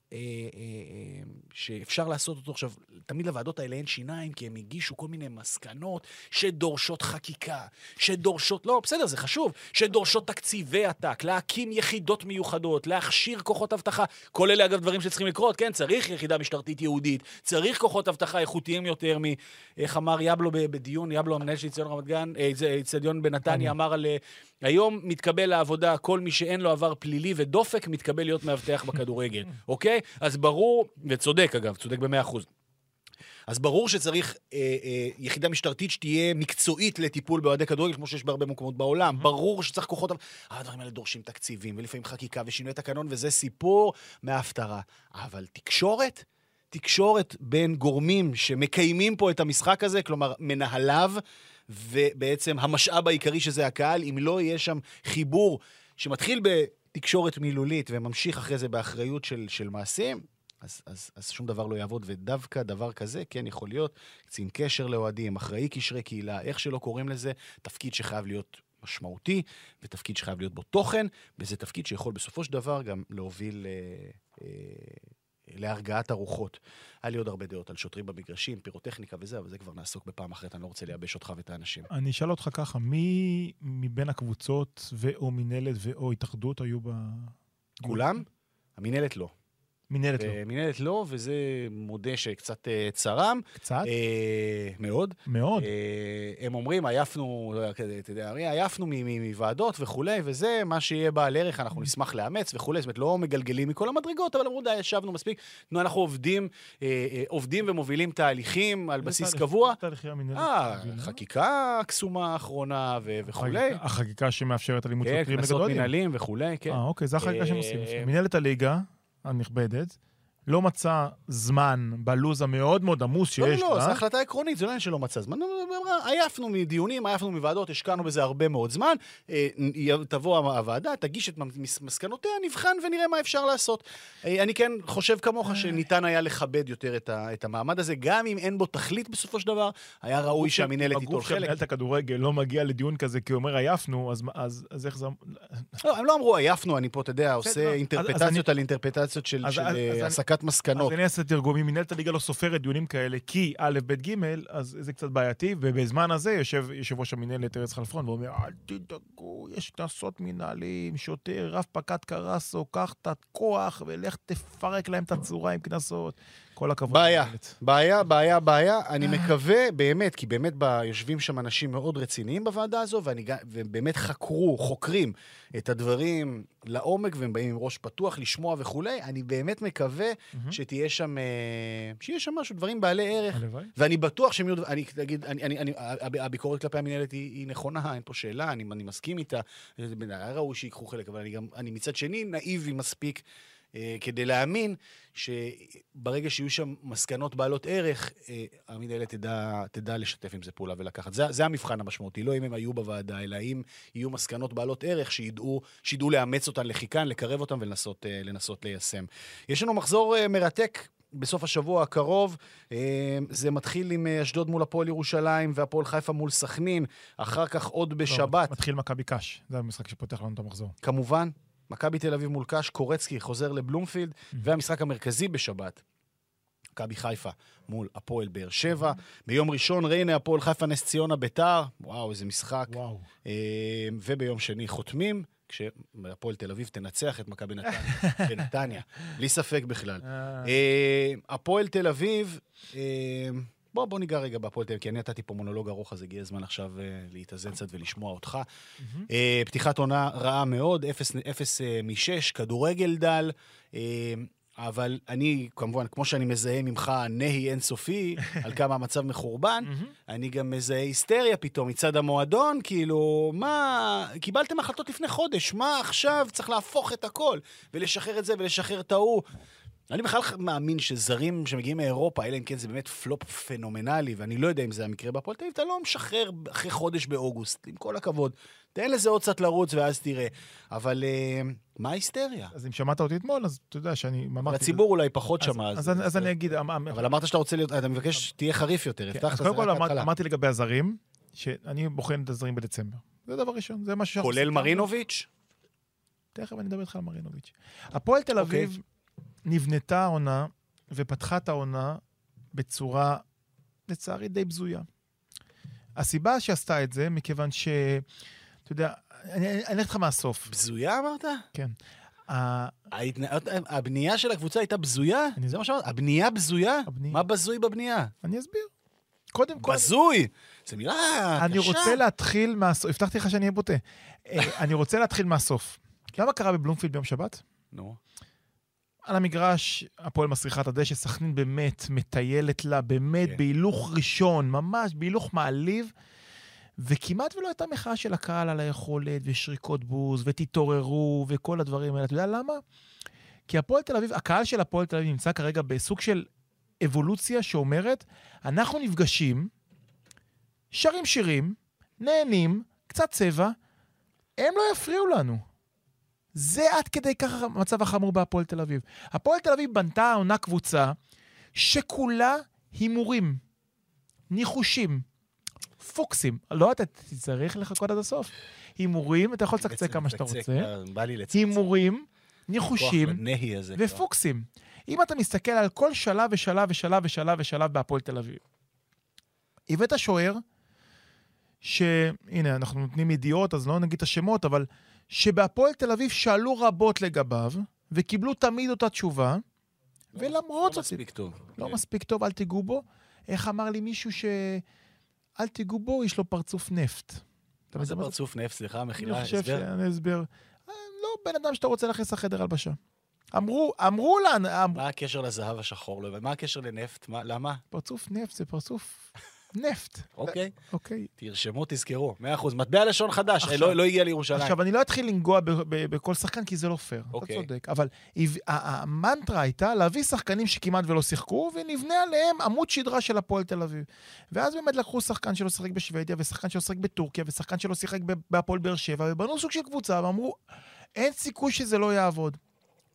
שאפשר לעשות אותו עכשיו. תמיד לוועדות האלה אין שיניים, כי הם הגישו כל מיני מסקנות שדורשות חקיקה, שדורשות, לא, בסדר, זה חשוב, שדורשות תקציבי עתק, להקים יחידות מיוחדות, להכשיר כוחות אבטחה. כל אלה, אגב, דברים שצריכים לקרות, כן? צריך יחידה משטרתית ייעודית, צריך כוחות אבטחה איכותיים יותר מ... איך אמר יבלו בדיון, יבלו המנהל של אצטדיון רמת גן, אה, זה, אצטדיון בנתניה, אמר על... אה, היום מתקבל לעבודה כל מי שאין לו עבר פלילי ודופק, מתקבל להיות מאבטח בכדורגל, אוקיי? אז ברור, וצודק אגב, צודק במאה אחוז. אז ברור שצריך אה, אה, יחידה משטרתית שתהיה מקצועית לטיפול באוהדי כדורגל, כמו שיש בהרבה מקומות בעולם. ברור שצריך כוחות... אבל הדברים האלה דורשים תקציבים, ולפעמים חקיקה ושינוי תקנון, וזה סיפור מההפטרה. אבל תקשורת? תקשורת בין גורמים שמקיימים פה את המשחק הזה, כלומר, מנהליו, ובעצם המשאב העיקרי שזה הקהל, אם לא יהיה שם חיבור שמתחיל בתקשורת מילולית וממשיך אחרי זה באחריות של, של מעשים, אז, אז, אז שום דבר לא יעבוד, ודווקא דבר כזה כן יכול להיות קצין קשר לאוהדים, אחראי קשרי קהילה, איך שלא קוראים לזה, תפקיד שחייב להיות משמעותי, ותפקיד שחייב להיות בו תוכן, וזה תפקיד שיכול בסופו של דבר גם להוביל אה, אה, להרגעת הרוחות. היה לי עוד הרבה דעות על שוטרים במגרשים, פירוטכניקה וזה, אבל זה כבר נעסוק בפעם אחרת, אני לא רוצה לייבש אותך ואת האנשים. אני אשאל אותך ככה, מי מבין הקבוצות ואו מינהלת ואו התאחדות היו ב... כולם? המינהלת לא. מינהלת לא. מינהלת לא, וזה מודה שקצת אה, צרם. קצת? אה, מאוד. מאוד. אה, הם אומרים, עייפנו, לא אתה יודע, עייפנו מוועדות וכולי, וזה, מה שיהיה בעל ערך, אנחנו נשמח לאמץ וכולי. זאת אומרת, לא מגלגלים מכל המדרגות, אבל אמרו, די, ישבנו מספיק. נו, אנחנו עובדים, עובדים ומובילים תהליכים על בסיס תהליך- קבוע. תהליכי המינהלת אה, מובילה. חקיקה קסומה האחרונה ו- וכולי. החקיקה- שמאפשרת אלימות כן, שוטרים נגד קנסות אוהדים. מנהליים וכולי, כן. אה, אוקיי, זו החקיקה שהם עושים. מנהלת הליגה הנכבדת לא מצא זמן בלו"ז המאוד מאוד עמוס לא, שיש לא, לא, לה. זו החלטה עקרונית, זה לא עניין שלא מצא זמן. עייפנו מדיונים, עייפנו מוועדות, השקענו בזה הרבה מאוד זמן. אה, תבוא הוועדה, תגיש את מס- מסקנותיה, נבחן ונראה מה אפשר לעשות. אה, אני כן חושב כמוך שניתן היה לכבד יותר את המעמד הזה, גם אם אין בו תכלית בסופו של דבר, היה ראוי שהמינהלת תיטול הגוף חלק. שמנהל את הכדורגל לא מגיע לדיון כזה כי אומר עייפנו, אז- איך זה... לא, הם לא אמרו עייפנו, אני פה, אתה יודע, עושה אינטרפטציות על אינטרפטציות של אז- אז- אה, אז אני- הסקת מסקנות. אעשה תרגום, אם מנהלת הליגה לא סופרת דיונים כאלה כי א', ב', ג', אז זה קצת בעייתי, ובזמן הזה יושב יושב ראש המנהלת ארז חלפון ואומר, אל תדאגו, יש קנסות מנהליים, שוטר, רב פקד קרסו, קח את הכוח ולך תפרק להם את הצורה עם קנסות. כל הכבוד. בעיה. בעיה, בעיה, בעיה. אני מקווה, באמת, כי באמת יושבים שם אנשים מאוד רציניים בוועדה הזו, ואני, גם- והם באמת חקרו, חוקרים את הדברים לעומק, והם באים עם ראש פתוח לשמוע וכולי. אני באמת מקווה. שתהיה שם, אה, שיהיה שם משהו, דברים בעלי ערך. הלוואי. ואני בטוח שהם יהיו, אני אגיד, הביקורת כלפי המנהלת היא, נכונה, אין פה שאלה, אני, מסכים איתה. היה ראוי שיקחו חלק, אבל אני מצד שני נאיבי מספיק כדי להאמין שברגע שיהיו שם מסקנות בעלות ערך, אה, המנהלת תדע, תדע לשתף עם זה פעולה ולקחת. זה, זה המבחן המשמעותי, לא אם הם היו בוועדה, אלא אם יהיו מסקנות בעלות ערך שידעו, שידעו לאמץ אותן לחיקן, לקרב אותן ולנסות אה, לנסות ליישם. יש לנו מחזור אה, מרתק. בסוף השבוע הקרוב, אה, זה מתחיל עם אה, אשדוד מול הפועל ירושלים והפועל חיפה מול סכנין, אחר כך עוד לא, בשבת. מתחיל מכבי קאש, זה המשחק שפותח לנו את המחזור. כמובן, מכבי תל אביב מול קאש, קורצקי חוזר לבלומפילד, והמשחק המרכזי בשבת, מכבי חיפה מול הפועל באר שבע. ביום ראשון, ריינה, הפועל חיפה, נס ציונה, ביתר. וואו, איזה משחק. וואו. אה, וביום שני חותמים, כשהפועל תל אביב תנצח את מכבי נתניה בנתניה, בלי ספק בכלל. אה, הפועל תל אביב, אה, בוא, בוא ניגע רגע בהפועל תל אביב, כי אני נתתי פה מונולוג ארוך, אז הגיע הזמן עכשיו אה, להתאזן קצת ולשמוע אותך. אה, פתיחת עונה רעה מאוד, 0 מ-6, כדורגל דל. אה, אבל אני, כמובן, כמו שאני מזהה ממך נהי אינסופי על כמה המצב מחורבן, אני גם מזהה היסטריה פתאום מצד המועדון, כאילו, מה, קיבלתם החלטות לפני חודש, מה עכשיו צריך להפוך את הכל, ולשחרר את זה ולשחרר את ההוא. אני בכלל מאמין שזרים שמגיעים מאירופה, אלא אם כן זה באמת פלופ פנומנלי, ואני לא יודע אם זה המקרה בהפועל תל אביב, אתה לא משחרר אחרי חודש באוגוסט, עם כל הכבוד. תן לזה עוד קצת לרוץ ואז תראה. אבל אה, מה ההיסטריה? אז אם שמעת אותי אתמול, אז אתה יודע שאני אמרתי... הציבור אולי פחות שמע. אז אני- אז אני אגיד... אמ- אמ- אבל אמרת שאתה רוצה להיות, אתה מבקש שתהיה חריף יותר, כן, הבטחת, אז זה קודם כל רק אמר- ההתחלה. אמרתי לגבי הזרים, שאני בוחן את הזרים בדצמבר. זה דבר ראשון, זה משהו שאנחנו כולל. מרינוביץ'? תכף אני אדבר איתך על מרינוביץ'. הפועל תל אוקיי. אביב נבנתה העונה ופתחה את העונה בצורה, לצערי, די בזויה. הסיבה שעשתה את זה, מכיוון ש... אתה יודע, אני אלך איתך מהסוף. בזויה אמרת? כן. הבנייה של הקבוצה הייתה בזויה? זה מה שאמרת? הבנייה בזויה? מה בזוי בבנייה? אני אסביר. קודם כל, בזוי! זו מילה קשה. אני רוצה להתחיל מהסוף. הבטחתי לך שאני אהיה בוטה. אה, אני רוצה להתחיל מהסוף. אתה יודע מה קרה בבלומפילד ביום שבת? נו. על המגרש, הפועל מסריחה את הדשא, סכנין באמת מטיילת לה, באמת כן. בהילוך ראשון, ממש בהילוך מעליב, וכמעט ולא הייתה מחאה של הקהל על היכולת, ושריקות בוז, ותתעוררו, וכל הדברים האלה. אתה יודע למה? כי הפועל תל אביב, הקהל של הפועל תל אביב נמצא כרגע בסוג של אבולוציה שאומרת, אנחנו נפגשים, שרים שירים, נהנים, קצת צבע, הם לא יפריעו לנו. זה עד כדי כך המצב החמור בהפועל תל אביב. הפועל תל אביב בנתה העונה קבוצה שכולה הימורים, ניחושים, פוקסים. לא, אתה תצטרך לחכות עד הסוף. הימורים, אתה יכול לצקצק כמה שאתה רוצה. בא לי לצקצק. הימורים, ניחושים. ופוקסים. אם אתה מסתכל על כל שלב ושלב ושלב ושלב ושלב בהפועל תל אביב, הבאת שוער, שהנה, אנחנו נותנים ידיעות, אז לא נגיד את השמות, אבל שבהפועל תל אביב שאלו רבות לגביו, וקיבלו תמיד אותה תשובה, ולמרות לא זאת, מספיק טוב. לא כן. מספיק טוב, אל תיגעו בו. איך אמר לי מישהו ש... אל תיגעו בו, יש לו פרצוף נפט. מה זה? פרצוף נפט? סליחה, אני מחילה, חושב הסבר? שאני אסביר. אה, לא בן אדם שאתה רוצה להכניס לחדר הלבשה. אמרו, אמרו לנו, מה הקשר לזהב השחור? לא. מה הקשר לנפט? מה- למה? פרצוף נפט זה פרצוף נפט. אוקיי, אוקיי. תרשמו, תזכרו. מאה אחוז. מטבע לשון חדש, עכשיו- לא לא הגיע לירושלים. עכשיו, אני לא אתחיל לנגוע ב- ב- בכל שחקן, כי זה לא פייר. אתה אוקיי. צודק. אבל המנטרה הייתה להביא שחקנים שכמעט ולא שיחקו, ונבנה עליהם עמוד שדרה של הפועל תל אביב. ואז באמת לקחו שחקן שלא שיחק בשוודיה, ושחקן שלא שיחק בטורקיה, ושחקן שלא שיחק בהפועל באר שבע, ובנו סוג של קבוצה, ואמרו, אין סיכוי שזה לא יעבוד.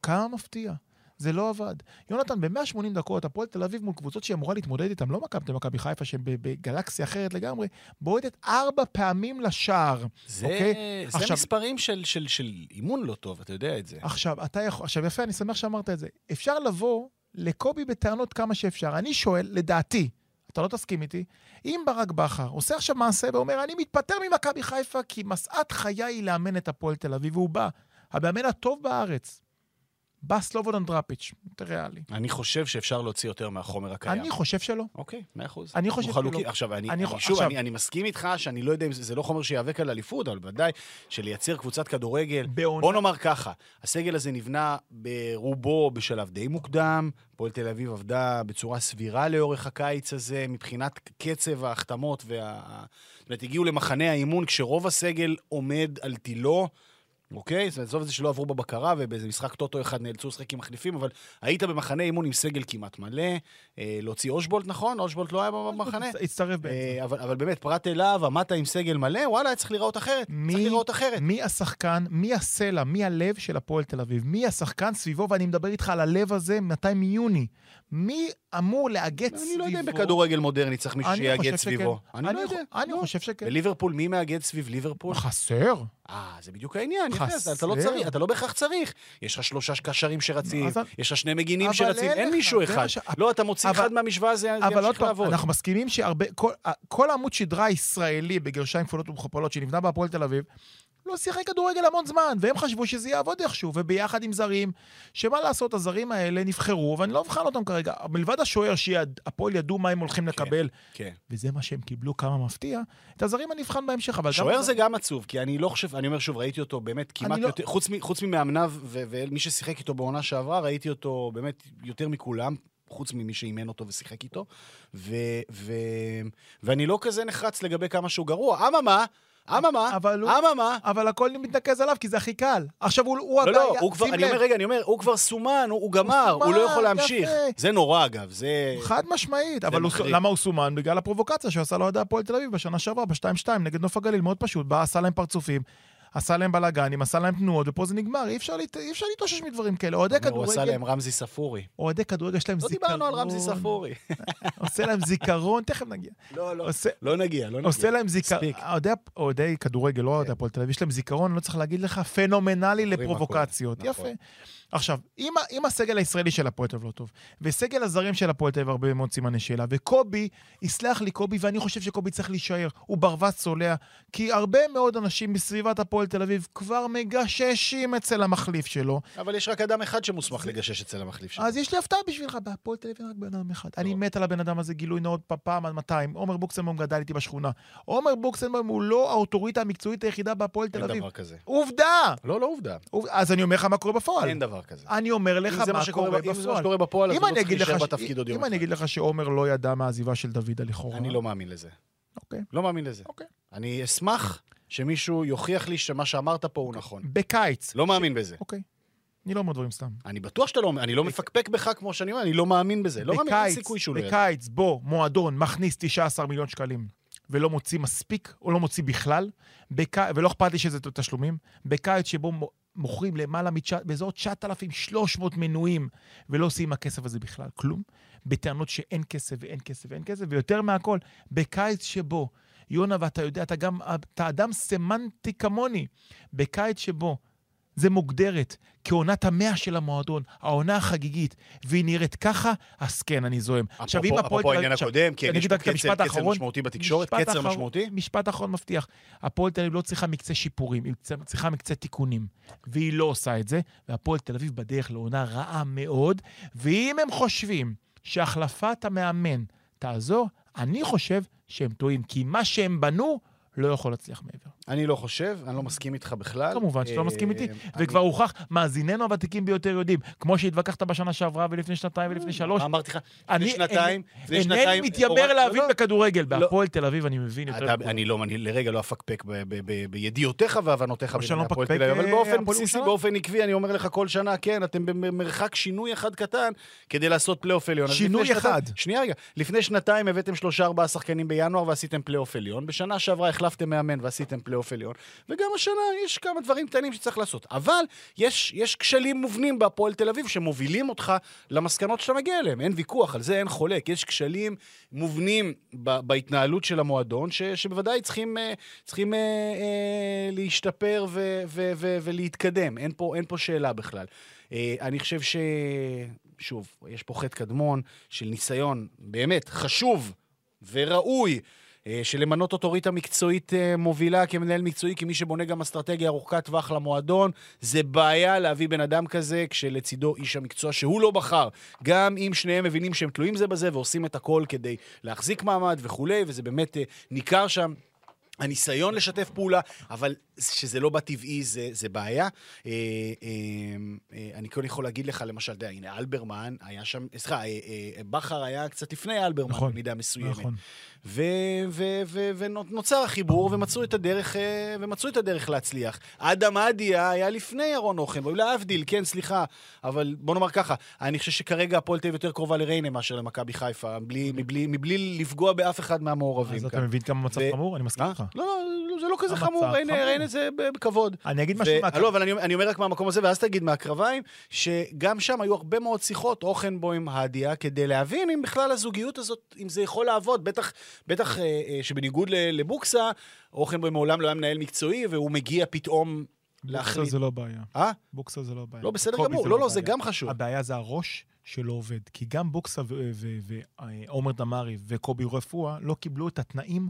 כמה מפתיע. זה לא עבד. יונתן, ב-180 דקות, הפועל תל אביב מול קבוצות שהיא אמורה להתמודד איתן, לא מכבי מכבי חיפה, שהן בגלקסיה אחרת לגמרי, בועטת ארבע פעמים לשער. זה אוקיי? זה עכשיו- מספרים של- של של אימון לא טוב, אתה יודע את זה. עכשיו, אתה יכול, עכשיו יפה, אני שמח שאמרת את זה. אפשר לבוא לקובי בטענות כמה שאפשר. אני שואל, לדעתי, אתה לא תסכים איתי, אם ברק בכר עושה עכשיו מעשה ואומר, אני מתפטר ממכבי חיפה כי משאת חיי היא לאמן את הפועל תל אביב, והוא בא, המאמן הטוב בארץ, בא סלובודן דראפיץ', יותר ריאלי. אני חושב שאפשר להוציא יותר מהחומר הקיים. אני חושב שלא. אוקיי, מאה אחוז. אני חושב. שלא. עכשיו, אני, אני שוב, עכשיו- אני, אני מסכים איתך שאני לא יודע אם זה, זה לא חומר שייאבק על אליפות, אבל בוודאי שלייצר קבוצת כדורגל, בעונה- בוא נאמר ככה, הסגל הזה נבנה ברובו בשלב די מוקדם, הפועל תל אביב עבדה בצורה סבירה לאורך הקיץ הזה, מבחינת קצב ההחתמות וה... זאת אומרת, הגיעו למחנה האימון כשרוב הסגל עומד על תילו. אוקיי? אומרת, עזוב את זה שלא עברו בבקרה, ובאיזה משחק טוטו אחד נאלצו לשחק עם מחליפים, אבל היית במחנה אימון עם סגל כמעט מלא. אה, להוציא אושבולט, נכון? אושבולט לא היה במחנה. הצטרף באמצע. אה, אבל, אבל באמת, פרט אליו, עמדת עם סגל מלא, וואלה, היה צריך להיראות אחרת. מי- צריך להיראות אחרת. מי השחקן, מי הסלע, מי הלב של הפועל תל אביב? מי השחקן סביבו, ואני מדבר איתך על הלב הזה, מתי מיוני. מי אמור לאגד סביבו? אני לא יודע אם בכדורגל מודרני צריך מישהו שיאגד סביבו. אני לא יודע. חו- אני לא. חושב שכן. בליברפול, מי מאגד סביב ליברפול? חסר. אה, זה בדיוק העניין, אז אתה לא חסר. צריך, אתה לא בהכרח צריך. יש לך שלושה קשרים שרצים, יש לך שני מגינים שרצים, אין מישהו אחד. לא, אתה מוציא אחד מהמשוואה, זה ימשיך לעבוד. אנחנו מסכימים שהרבה, כל עמוד שדרה ישראלי, בגרשיים כפולות ומכופלות, שנבנה בהפועל תל אביב, לא שיחק כדורגל המון זמן, והם חשבו שזה יעבוד איכשהו, וביחד עם זרים, שמה לעשות, הזרים האלה נבחרו, ואני לא אבחן אותם כרגע, מלבד השוער שהפועל ידעו מה הם הולכים לקבל, כן. וזה מה שהם קיבלו, כמה מפתיע, את הזרים אני אבחן בהמשך, אבל. שוער זה גם עצוב, כי אני לא חושב, אני אומר שוב, ראיתי אותו באמת כמעט לא- יותר, חוץ חוץ ממאמניו ומי ששיחק איתו בעונה שעברה, ראיתי אותו באמת יותר מכולם. חוץ ממי שאימן אותו ושיחק איתו, ו- ו- ואני לא כזה נחרץ לגבי כמה שהוא גרוע. אממה, אממה, אממה, אבל הכל מתנקז עליו, כי זה הכי קל. עכשיו, הוא, הוא לא, לא, הבעיה, הוא כבר, אני אומר, רגע, אני אומר, הוא כבר סומן, הוא, גמר, הוא, לא יכול להמשיך. זה נורא, אגב, זה... חד משמעית, אבל. למה הוא סומן? בגלל הפרובוקציה שעשה לו אוהדי הפועל תל אביב בשנה שעברה, ב-2-2 נגד נוף הגליל, מאוד פשוט. בא, עשה להם פרצופים, עשה להם בלאגנים, עשה להם תנועות, ופה זה נגמר. אי אפשר. אי אפשר להתאושש מדברים כאלה. אוהדי הוא עשה כדורגל, להם רמזי ספורי. אוהדי כדורגל יש להם לא זיכרון. דיברנו על רמזי ספורי. עושה להם זיכרון, תכף נגיע. לא, לא. עושה... לא נגיע, לא נגיע. עושה להם זיכרון. אוהדי, כדורגל, לא אוהדי הפועל תל אביב, יש להם זיכרון, אני לא צריך להגיד לך, פנומנלי לפרובוקציות. נכון. יפה. עכשיו, אם, אם הסגל הישראלי של הפועל תל אביב לא טוב, וסגל הזרים של הפועל תל אביב הרבה מאוד סימני שאלה, וקובי, יסלח לי קובי, ואני חושב שקובי צריך להישאר, הוא ברווז צולע, כי הרבה מאוד אנשים בסביבת הפועל תל אביב כבר מגששים אצל המחליף שלו. אבל יש רק אדם אחד שמוסמך לגשש אצל המחליף שלו. אז יש לי הפתעה בשבילך, בהפועל תל אביב אין רק בן אדם אחד. אני מת על הבן אדם הזה, גילוי נאות פעם עד 200. עומר בוקסנבום גדל איתי בשכונה. עומר בוקסנבום הוא לא האוטוריטה המקצועית היחידה בהפועל תל אין אביב. דבר כזה. עובדה! לא, לא עובדה. עוב- אז אני אומר לך מה קורה בפועל. אין דבר כזה. אני אומר לך מה שקורה קורה ב- אם זה מה בפועל. שקורה בפועל, אז הוא לא צריך להישאר בתפקיד עוד יום אם אני אחד. אגיד לך שעומר לא ידע מהעזיבה של דוד לכאורה. אני לא מאמין לזה. אוקיי. לא מאמין לזה. אוקיי. אני אשמח שמישהו יוכיח לי שמה שאמרת פה הוא נכון. בקיץ. לא מאמין בזה. אוקיי. אני לא אומר דברים סתם. אני בטוח שאתה לא אומר, אני לא מפקפק בך כמו שאני אומר, אני לא מאמין בזה. לא מאמין, אין סיכוי שהוא לא ידע. בקיץ, בו מועדון מכניס 19 מיליון שקלים ולא מוציא מספיק, או לא מוציא בכלל. ולא אכפת לי שזה תשלומים, בקיץ שבו מוכרים למעלה מתשע... באזור 9,300 מנויים, ולא עושים עם הכסף הזה בכלל כלום, בטענות שאין כסף ואין כסף ואין כסף, ויותר מהכל, בקיץ שבו, יונה, ואתה יודע, אתה גם, אתה אדם סמנטי כמוני, בקיץ שבו זה מוגדרת כעונת המאה של המועדון, העונה החגיגית, והיא נראית ככה, אז כן, אני זוהם. עכשיו, אם הפועל... אפרופו העניין הקודם, כן, יש פה קצר- קצר. משמעותי בתקשורת, משפט קצר משמעותי. משפט אחרון מבטיח. הפועל תל אביב לא צריכה מקצה שיפורים, היא צריכה מקצה תיקונים. והיא לא עושה את זה, והפועל תל אביב בדרך לעונה רעה מאוד, ואם הם חושבים שהחלפת המאמן תעזור, אני חושב שהם טועים, כי מה שהם בנו לא יכול להצליח מעבר. אני לא חושב, אני לא מסכים איתך בכלל. כמובן שאתה לא מסכים איתי, אה, וכבר הוכח, מאזיננו הוותיקים ביותר יודעים, כמו שהתווכחת בשנה שעברה ולפני שנתיים ולפני שלוש, אמרתי לך, לפני שנתיים, לפני אינני שנתיים... מתיימר הורדתי- להבין לא, לא. בכדורגל, לא. בהפועל תל אביב אני מבין יותר. אני לא, אני לרגע לא אפקפק בידיעותיך והבנותיך אבל שאני בעניין הפועל מפקפק, תל אביב, אבל אה, באופן בסיסי. באופן עקבי, אני אומר לך כל שנה, כן, אתם במרחק שינוי אחד קטן כדי לעשות פלייאוף עליון. שינוי אחד. שנייה רגע, לפני שנתיים הבאתם שלושה ארבעה שחקנים בינואר ועשיתם פלייאוף עליון, בשנה שעברה החלפתם מאמן ועשיתם פלייאוף עליון, וגם השנה יש כמה דברים קטנים שצריך לעשות. אבל יש, יש כשלים מובנים בהפועל תל אביב שמובילים אותך למסקנות שאתה מגיע אליהן. אין ויכוח, על זה אין חולק. יש כשלים מובנים ב- בהתנהלות של המועדון, ש, שבוודאי צריכים, אה, צריכים אה, אה, להשתפר ו, ו, ו, ולהתקדם. אין פה, אין פה שאלה בכלל. אה, אני חושב ש... שוב, יש פה חטא קדמון של ניסיון באמת חשוב וראוי של למנות אוטוריטה מקצועית אה, מובילה כמנהל מקצועי, כמי שבונה גם אסטרטגיה ארוכת טווח למועדון. זה בעיה להביא בן אדם כזה כשלצידו איש המקצוע שהוא לא בחר. גם אם שניהם מבינים שהם תלויים זה בזה ועושים את הכל כדי להחזיק מעמד וכולי, וזה באמת אה, ניכר שם. הניסיון לשתף פעולה, אבל שזה לא בטבעי זה, זה בעיה. אה, אה, אה, אני כן יכול להגיד לך, למשל, יודע, הנה, אלברמן היה שם, סליחה, אה, אה, בכר היה קצת לפני אלברמן נכון, במידה מסוימת. נכון. ונוצר החיבור, ומצאו את הדרך, אה, ומצאו את הדרך להצליח. אדם אדיה היה לפני ירון אוכן, להבדיל, כן, סליחה, אבל בוא נאמר ככה, אני חושב שכרגע הפועל תל יותר קרובה לריינה מאשר למכבי חיפה, בלי, מבלי, מבלי לפגוע באף אחד מהמעורבים אז אתה. מבין כמה מצב חמור? אני מסכים אה? איתך. לא, לא, זה לא כזה חמור, ריינה, זה בכבוד. אני אגיד משהו מהקו. לא, אבל אני, אומר רק מהמקום הזה, ואז תגיד מהקרביים, שגם שם היו הרבה מאוד שיחות, אוכנבוים, הדיה, כדי להבין אם בכלל הזוגיות הזאת, אם זה יכול לעבוד. בטח, בטח אה, אה, שבניגוד לבוקסה, אוכנבוים מעולם לא היה מנהל מקצועי, והוא מגיע פתאום בוקסה להחליט. זה לא בעיה. אה? בוקסה זה לא בעיה. לא, בסדר גמור. לא, לא, זה בעיה. גם חשוב. הבעיה זה הראש שלא עובד. כי גם בוקסה ועומר דמארי וקובי רפואה לא קיבלו את התנאים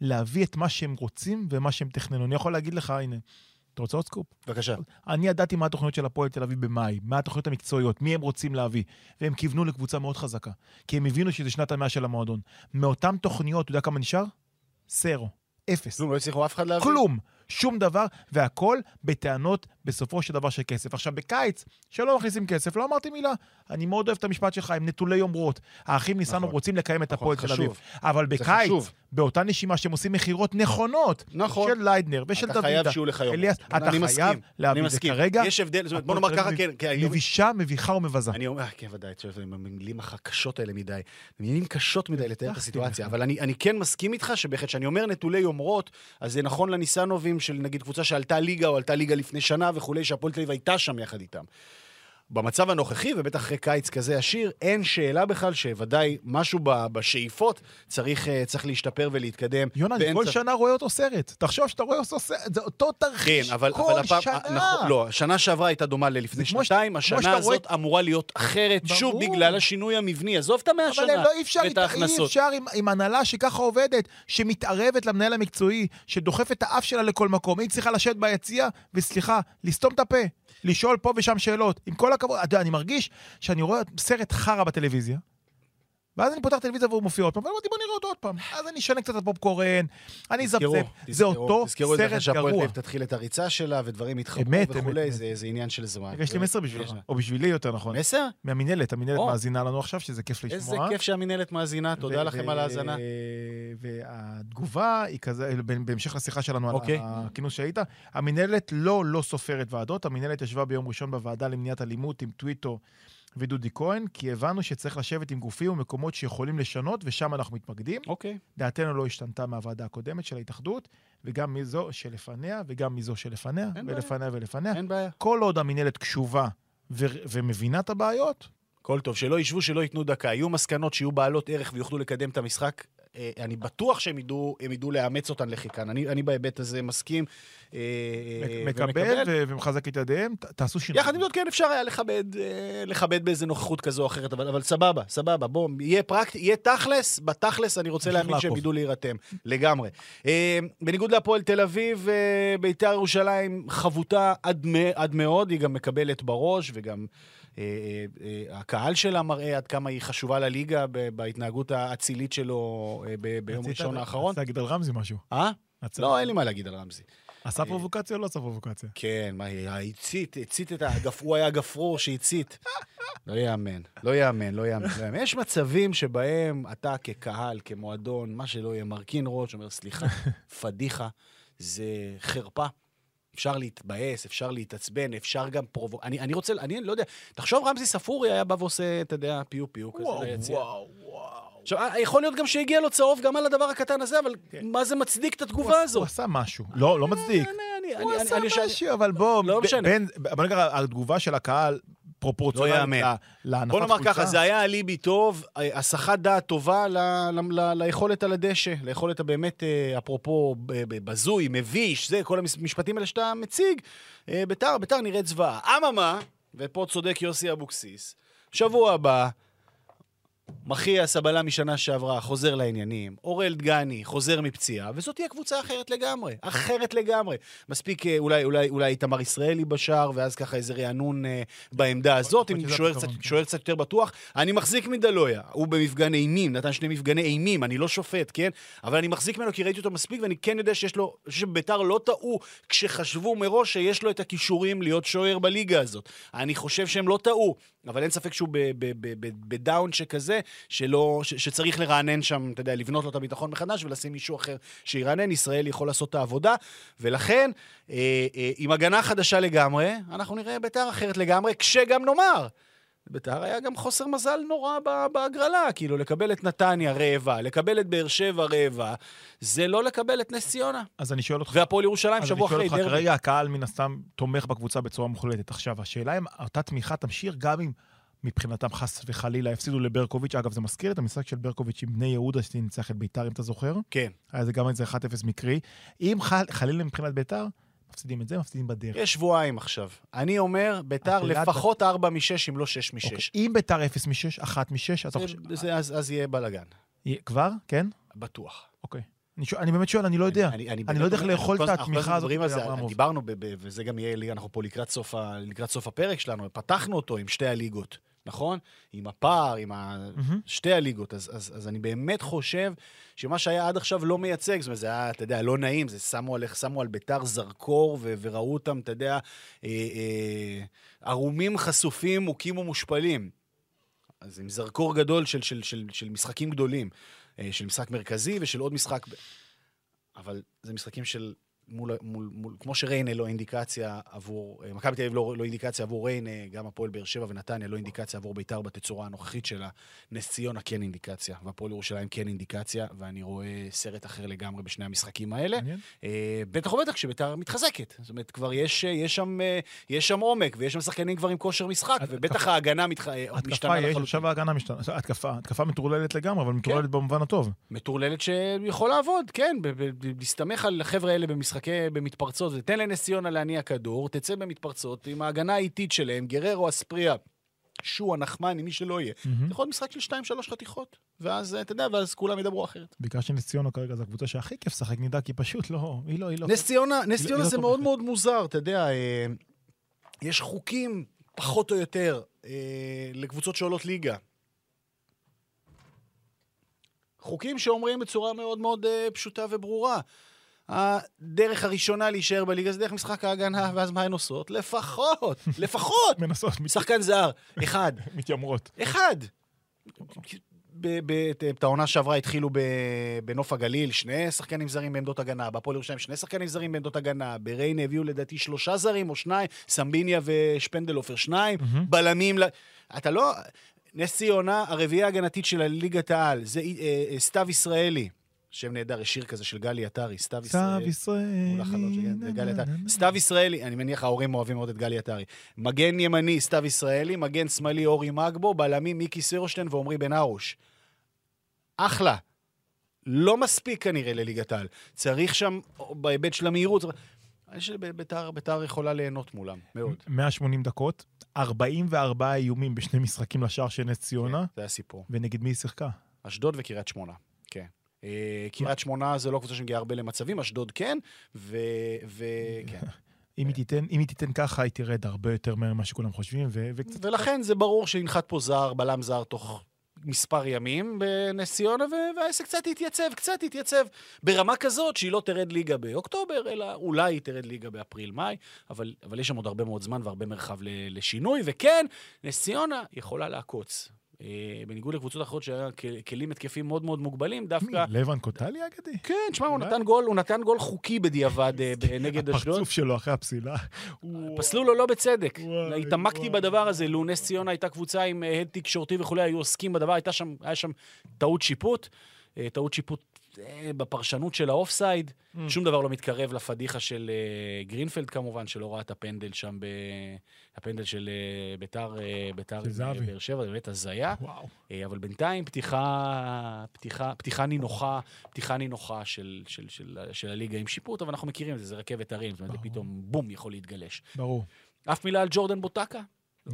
להביא את מה שהם רוצים ומה שהם תכננו. אני יכול להגיד לך, הנה, אתה רוצה עוד סקופ? בבקשה. אני ידעתי מה התוכניות של הפועל תל אביב במאי, מה התוכניות המקצועיות, מי הם רוצים להביא. והם כיוונו לקבוצה מאוד חזקה. כי הם הבינו שזה שנת המאה של המועדון. מאותן תוכניות, אתה יודע כמה נשאר? סרו. אפס. כלום, לא הצליחו אף אחד להביא. כלום. שום דבר, והכל בטענות בסופו של דבר של כסף. עכשיו, בקיץ, שלא מכניסים כסף, לא אמרתי מילה. אני מאוד אוהב את המשפט שלך, הם נטולי יומרות. האחים ניסנוב נכון. רוצים לקיים את נכון, הפועל תל. אביב. אבל בקיץ, חשוב. באותה נשימה שהם עושים מכירות נכונות, נכון. של ליידנר ושל אתה דוידה, חייב שיהיו לך יומרות. אליאס, אתה חייב מסכים, להביא את זה. כרגע. יש הבדל, זאת אומרת, בוא נאמר ככה, כן, כן, מבישה, מביכה ומבזה. אני אומר, כן, ודאי, המילים הקשות האלה מדי. מילים קשות מדי לתאר את הסיטואציה. אבל אני, אני כן מסכים איתך שבהחלט, כשאני אומר נטולי יומרות, אז זה נכון לניסנובים של נגיד קבוצה שעלתה ליגה או עלתה ליגה לפני שנה וכולי, שהפועל תל אביב הייתה שם יחד איתם. במצב הנוכחי, ובטח אחרי קיץ כזה עשיר, אין שאלה בכלל שוודאי משהו בשאיפות צריך, אה, צריך להשתפר ולהתקדם. יונה, אני כל שנה רואה אותו סרט. תחשוב שאתה רואה אותו סרט, זה אותו כן, תרחיש אבל, כל אבל הפעם, שנה. נכון, לא, השנה שעברה הייתה דומה ללפני שנתיים, השנה שאתה רואה הזאת אמורה להיות אחרת, שוב, ברור. בגלל השינוי המבני. עזוב את המאה אבל שנה הם לא אי אפשר, ואת אי ההכנסות. אפשר עם, עם הנהלה שככה עובדת, שמתערבת למנהל המקצועי, שדוחפת את האף שלה לכל מקום. היא צריכה לשבת ביציע, וסליחה, לסתום את הפה, לשאול פה ושם שאלות. עם כל הכבוד, אתה יודע, אני מרגיש שאני רואה סרט חרא בטלוויזיה, ואז אני פותח טלוויזיה והוא מופיע עוד פעם, ואמרתי, בוא נראה אותו עוד פעם. אז אני אשנה קצת את הפופקורן, אני אזפזפ, זה אותו תזכרו את זה אחרי סרט שהפועל תל גרוע. אביב תתחיל את הריצה שלה, ודברים יתחברו וכולי. זה זה עניין של זמן. יש לי מסר בשבילך, או בשבילי יותר נכון. מסר? מהמינהלת, המינהלת. מאזינה לנו עכשיו, שזה כיף לשמוע. איזה כיף שהמינהלת מאזינה, תודה לכם על ההאזנה. והתגובה היא כזה, בהמשך לשיחה שלנו אוקיי. על הכינוס שהיית, המינהלת לא לא סופרת ועדות, המינהלת ישבה ביום ראשון בוועדה למניעת אלימות עם טוויטו ודודי כהן, כי הבנו שצריך לשבת עם גופים ומקומות שיכולים לשנות, ושם אנחנו מתמקדים. אוקיי. דעתנו לא השתנתה מהוועדה הקודמת של ההתאחדות, וגם מזו שלפניה, וגם מזו שלפניה, אין בעיה. ולפניה ולפניה. אין בעיה. כל עוד המינהלת קשובה ו- ומבינה את הבעיות, הכל טוב, שלא ישבו, שלא ייתנו דקה. יהיו מסקנות שיהיו בעלות ערך ויוכלו לקדם את המשחק. אה, אני בטוח שהם ידעו, הם ידעו לאמץ אותן לחיקן. אני, אני בהיבט הזה מסכים. אה, מקבל ומחזק את ידיהם, תעשו שינוי. יחד עם זאת, כן, אפשר היה לכבד, אה, לכבד באיזה נוכחות כזו או אחרת, אבל, אבל סבבה, סבבה, בוא, יהיה פרקטי, יהיה תכלס, בתכלס אני רוצה להאמין שהם. ידעו להירתם, לגמרי. בניגוד להפועל תל אביב, ביתר ירושלים חבוטה עד, עד מאוד, היא גם מקבלת בראש, וגם הקהל שלה מראה עד כמה היא חשובה לליגה בהתנהגות האצילית שלו אה, ביום ראשון האחרון. רצית להגיד על רמזי משהו. אה? לא, אין לי מה להגיד על רמזי. עשה פרובוקציה או לא עשה פרובוקציה? כן, מה, הצית, הצית את ה... הגפ- הוא היה גפרור שהצית. לא לא יאמן, לא יאמן, לא יאמן. יש מצבים שבהם אתה כקהל, כמועדון, מה שלא יהיה, מרכין ראש, אומר, סליחה, פדיחה, זה חרפה. אפשר להתבאס, אפשר להתעצבן, אפשר גם פרובו... אני, אני רוצה, אני לא יודע, תחשוב רמזי ספורי היה בא ועושה, אתה יודע, פיו פיו כזה ליציע. וואו, וואו. עכשיו, אה, יכול להיות גם שהגיע לו צהוב גם על הדבר הקטן הזה, אבל מה זה מצדיק את התגובה הוא הזו? עשה משהו. לא, לא מצדיק. אני- הוא אני- עשה אני- אני- משהו, אבל בוא, לא משנה. בוא נגיד, התגובה של הקהל לא פרופורציונלית יאמן. ל- להנפת בוא נאמר. ככה, זה היה אליבי טוב, הסחת דעת טובה ל, ל, ל, ליכולת על הדשא, ליכולת הבאמת, אה, אפרופו בזוי, מביש, זה, כל המשפטים האלה שאתה מציג, אה, ביתר, ביתר נראית זוועה. אממה, ופה צודק יוסי אבוקסיס, שבוע הבא, מחיאס הבלם משנה שעברה, חוזר לעניינים, אורל דגני, חוזר מפציעה, וזאת תהיה קבוצה אחרת לגמרי, אחרת לגמרי. מספיק אה, אולי, אולי, אולי איתמר ישראלי בשער, ואז ככה איזה רענון אה, בעמדה הזאת, עם שזה שוער קצת, כן. שוער קצת יותר בטוח. אני מחזיק מדלויה, הוא במפגן אימים, נתן שני מפגני אימים, אני לא שופט, כן? אבל אני מחזיק ממנו כי ראיתי אותו מספיק, ואני כן יודע שיש לו, שביתר לא טעו כשחשבו מראש שיש לו את הכישורים להיות שוער בליגה הזאת. אני חושב שהם לא טעו, אבל אין ספק שהוא בדאון שכזה, שלא, ש- שצריך לרענן שם, אתה יודע, לבנות לו את הביטחון מחדש ולשים מישהו אחר שירענן. ישראל יכול לעשות את העבודה, ולכן, אה, אה, עם הגנה חדשה לגמרי, אנחנו נראה ביתר אחרת לגמרי, כשגם נאמר. ביתר היה גם חוסר מזל נורא בהגרלה, כאילו לקבל את נתניה רעבה, לקבל את באר שבע רעבה, זה לא לקבל את נס ציונה. אז אני שואל אותך, והפועל ירושלים אז שבוע אני שואל אחרי אותך, דרבי. כרגע הקהל מן הסתם תומך בקבוצה בצורה מוחלטת. עכשיו, השאלה אם אותה תמיכה תמשיך גם אם מבחינתם חס וחלילה יפסידו לברקוביץ'. אגב, זה מזכיר את המשחק של ברקוביץ' עם בני יהודה שניצח את ביתר, אם אתה זוכר. כן. היה זה גם איזה 1-0 מקרי. אם חל- חלילה מבחינת ביתר, מפסידים את זה, מפסידים בדרך. יש שבועיים עכשיו. אני אומר, ביתר לפחות 4 מ-6, אם לא 6 מ-6. אוקיי. אם ביתר 0 מ-6, 1 מ-6, אתה חושב... אז, אז יהיה בלאגן, כבר? כן? בטוח. אוקיי. אני שואל- אני באמת שואל, אני לא יודע. אני לא יודע איך לאכול את התמיכה הזאת. דיברנו, ב- ב- וזה גם יהיה, אנחנו פה לקראת סוף, לקראת סוף הפרק שלנו, פתחנו אותו עם שתי הליגות, נכון? עם הפער, עם ה... שתי הליגות. אז, אז, אז אני באמת חושב שמה שהיה עד עכשיו לא מייצג, זאת אומרת, זה היה, אתה יודע, לא נעים, זה שמו על, שמו על ביתר זרקור ו, וראו אותם, אתה יודע, אה, אה, ערומים חשופים, מוכים ומושפלים. אז עם זרקור גדול של, של, של, של משחקים גדולים, אה, של משחק מרכזי ושל עוד משחק... אבל זה משחקים של... מול, מול, מול, כמו שריינה לא אינדיקציה עבור, אה, מכבי תל אביב לא, לא אינדיקציה עבור ריינה, גם הפועל באר שבע ונתניה לא אינדיקציה עבור ביתר בתצורה הנוכחית שלה. נס ציונה כן אינדיקציה, והפועל ירושלים כן אינדיקציה, ואני רואה סרט אחר לגמרי בשני המשחקים האלה. אה, בטח ובטח כשביתר מתחזקת. זאת אומרת, כבר יש, אה, יש, שם, יש שם עומק, ויש שם שחקנים כבר עם כושר משחק, ובטח ההגנה מתח... משתנה לחלוטין. עכשיו ההגנה משתנה. התקפה, התקפה מטורללת לגמרי, אבל כן. מטורללת במובן הטוב. מטורללת שיכול לעבוד, כן, להסתמך על החבר'ה האלה במשחקי, במתפרצות, ותן לנס ציונה להניע כדור, תצא במתפרצות עם ההגנה האיטית שלהם, גררו, אספריה, שועה, נחמני, מי שלא יהיה. זה יכול להיות משחק של 2-3 חתיכות, ואז, אה, אתה יודע, ואז כולם ידברו אחרת. בעיקר שנס ציונה כרגע זו הקבוצה שהכי כיף לשחק נגדה, כי פשוט לא, היא לא, היא לא... נס ציונה, נס היא ציונה לא זה תומכת. מאוד מאוד מוזר, אתה יודע, אה, יש חוקים, פחות או יותר, אה, לקבוצות שעולות ליגה. חוקים שאומרים בצורה מאוד מאוד אה, פשוטה וברורה. הדרך הראשונה להישאר בליגה זה דרך משחק ההגנה, ואז מה הן עושות? לפחות, לפחות, מנסות, שחקן זר, אחד. מתיימרות. אחד. את- העונה שעברה התחילו בנוף הגליל, שני שחקנים זרים בעמדות הגנה, בהפועל ירושלים שני שחקנים זרים בעמדות הגנה, בריינה הביאו לדעתי שלושה זרים או שניים, סמביניה ושפנדלופר שניים, בלמים, אתה לא... נס ציונה, הרביעייה ההגנתית של הליגת העל, זה אה, אה, סתיו ישראלי, שם נהדר, יש שיר כזה של גלי עטרי, סתיו סתיו ישראלי. ישראלי. מול החלון של נה, גלי נה, עטרי. נה, נה. סתיו ישראלי, אני מניח ההורים אוהבים מאוד את גלי עטרי. מגן ימני, סתיו ישראלי, מגן שמאלי, אורי מגבו, בלמים, מיקי סירושטיין ועמרי בן ארוש. אחלה. לא מספיק כנראה לליגת העל. צריך שם, בהיבט של המהירות, אני חושב שביתר ביתר יכולה ליהנות מולם, מאוד. 180 דקות, 44 איומים בשני משחקים לשער של נס ציונה, זה הסיפור. ונגד מי היא שיחקה? אשדוד וקריית שמונה, כן. קריית שמונה זה לא קבוצה שמגיעה הרבה למצבים, אשדוד כן, וכן. אם היא תיתן, אם היא תיתן ככה, היא תרד הרבה יותר מהר ממה שכולם חושבים, ו- וקצת... ולכן זה ברור שינחת פה זר, בלם זר, תוך מספר ימים בנס ציונה, והעסק קצת יתייצב, קצת יתייצב, ברמה כזאת שהיא לא תרד ליגה באוקטובר, אלא אולי היא תרד ליגה באפריל-מאי, אבל, אבל יש שם עוד הרבה מאוד זמן והרבה מרחב לשינוי, וכן, נס ציונה יכולה לעקוץ. אה, בניגוד לקבוצות אחרות שהיה כ- כלים התקפים מאוד מאוד מוגבלים, מי? דווקא... לבן קוטלי האגדי? כן, תשמע, הוא? נתן גול, הוא נתן גול חוקי בדיעבד אה, נגד אשדוד. הפרצוף שלו אחרי הפסילה. פסלו לו לא בצדק. התעמקתי. בדבר הזה, לו נס ציונה הייתה קבוצה עם אה, הד תקשורתי וכולי, היו עוסקים בדבר, הייתה שם, היה שם טעות שיפוט, אה, טעות שיפוט אה, בפרשנות של האופסייד, Mm. שום דבר לא מתקרב לפדיחה של אה, גרינפלד כמובן, שלא ראה את הפנדל שם, ב... הפנדל של אה, ביתר, אה, ביתר של. אה, באר שבע, זה באמת הזיה. אה, אבל בינתיים פתיחה, פתיחה, פתיחה נינוחה, פתיחה נינוחה של, של, של, של הליגה עם שיפוט, אבל אנחנו מכירים את זה, זה רכבת הרים, זאת אומרת, זה פתאום בום יכול להתגלש. ברור. אף מילה על ג'ורדן בוטקה?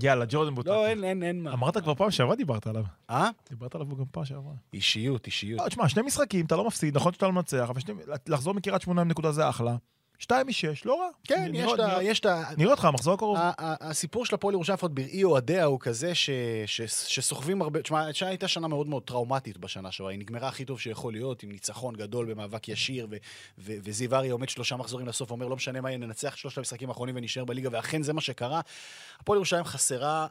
יאללה, ג'ורדן בוטקה. לא, אין, אין, אין מה. אמרת כבר פעם שעברה דיברת עליו. אה? דיברת עליו גם פעם שעברה. אישיות, אישיות. לא, תשמע, שני משחקים, אתה לא מפסיד, נכון שאתה לא מנצח, אבל שני- לחזור מקריית שמונה עם נקודה זה אחלה. שתיים משש, לא רע. כן, יש את ה... נראה- יש את ה... נראה אותך, המחזור הקרוב. הסיפור של הפועל ירושלים לפחות בראי אוהדיה הוא כזה ש- ש- שסוחבים הרבה, תשמע, השנה הייתה שנה מאוד מאוד טראומטית בשנה שעברה, היא נגמרה הכי טוב שיכול להיות, עם ניצחון גדול במאבק ישיר, ו- ו- וזיו אריה עומד שלושה מחזורים לסוף, אומר לא משנה מה יהיה, ננצח שלושת המשחקים האחרונים ונשאר בליגה, ואכן זה מה שקרה. הפועל ירושלים חסרה...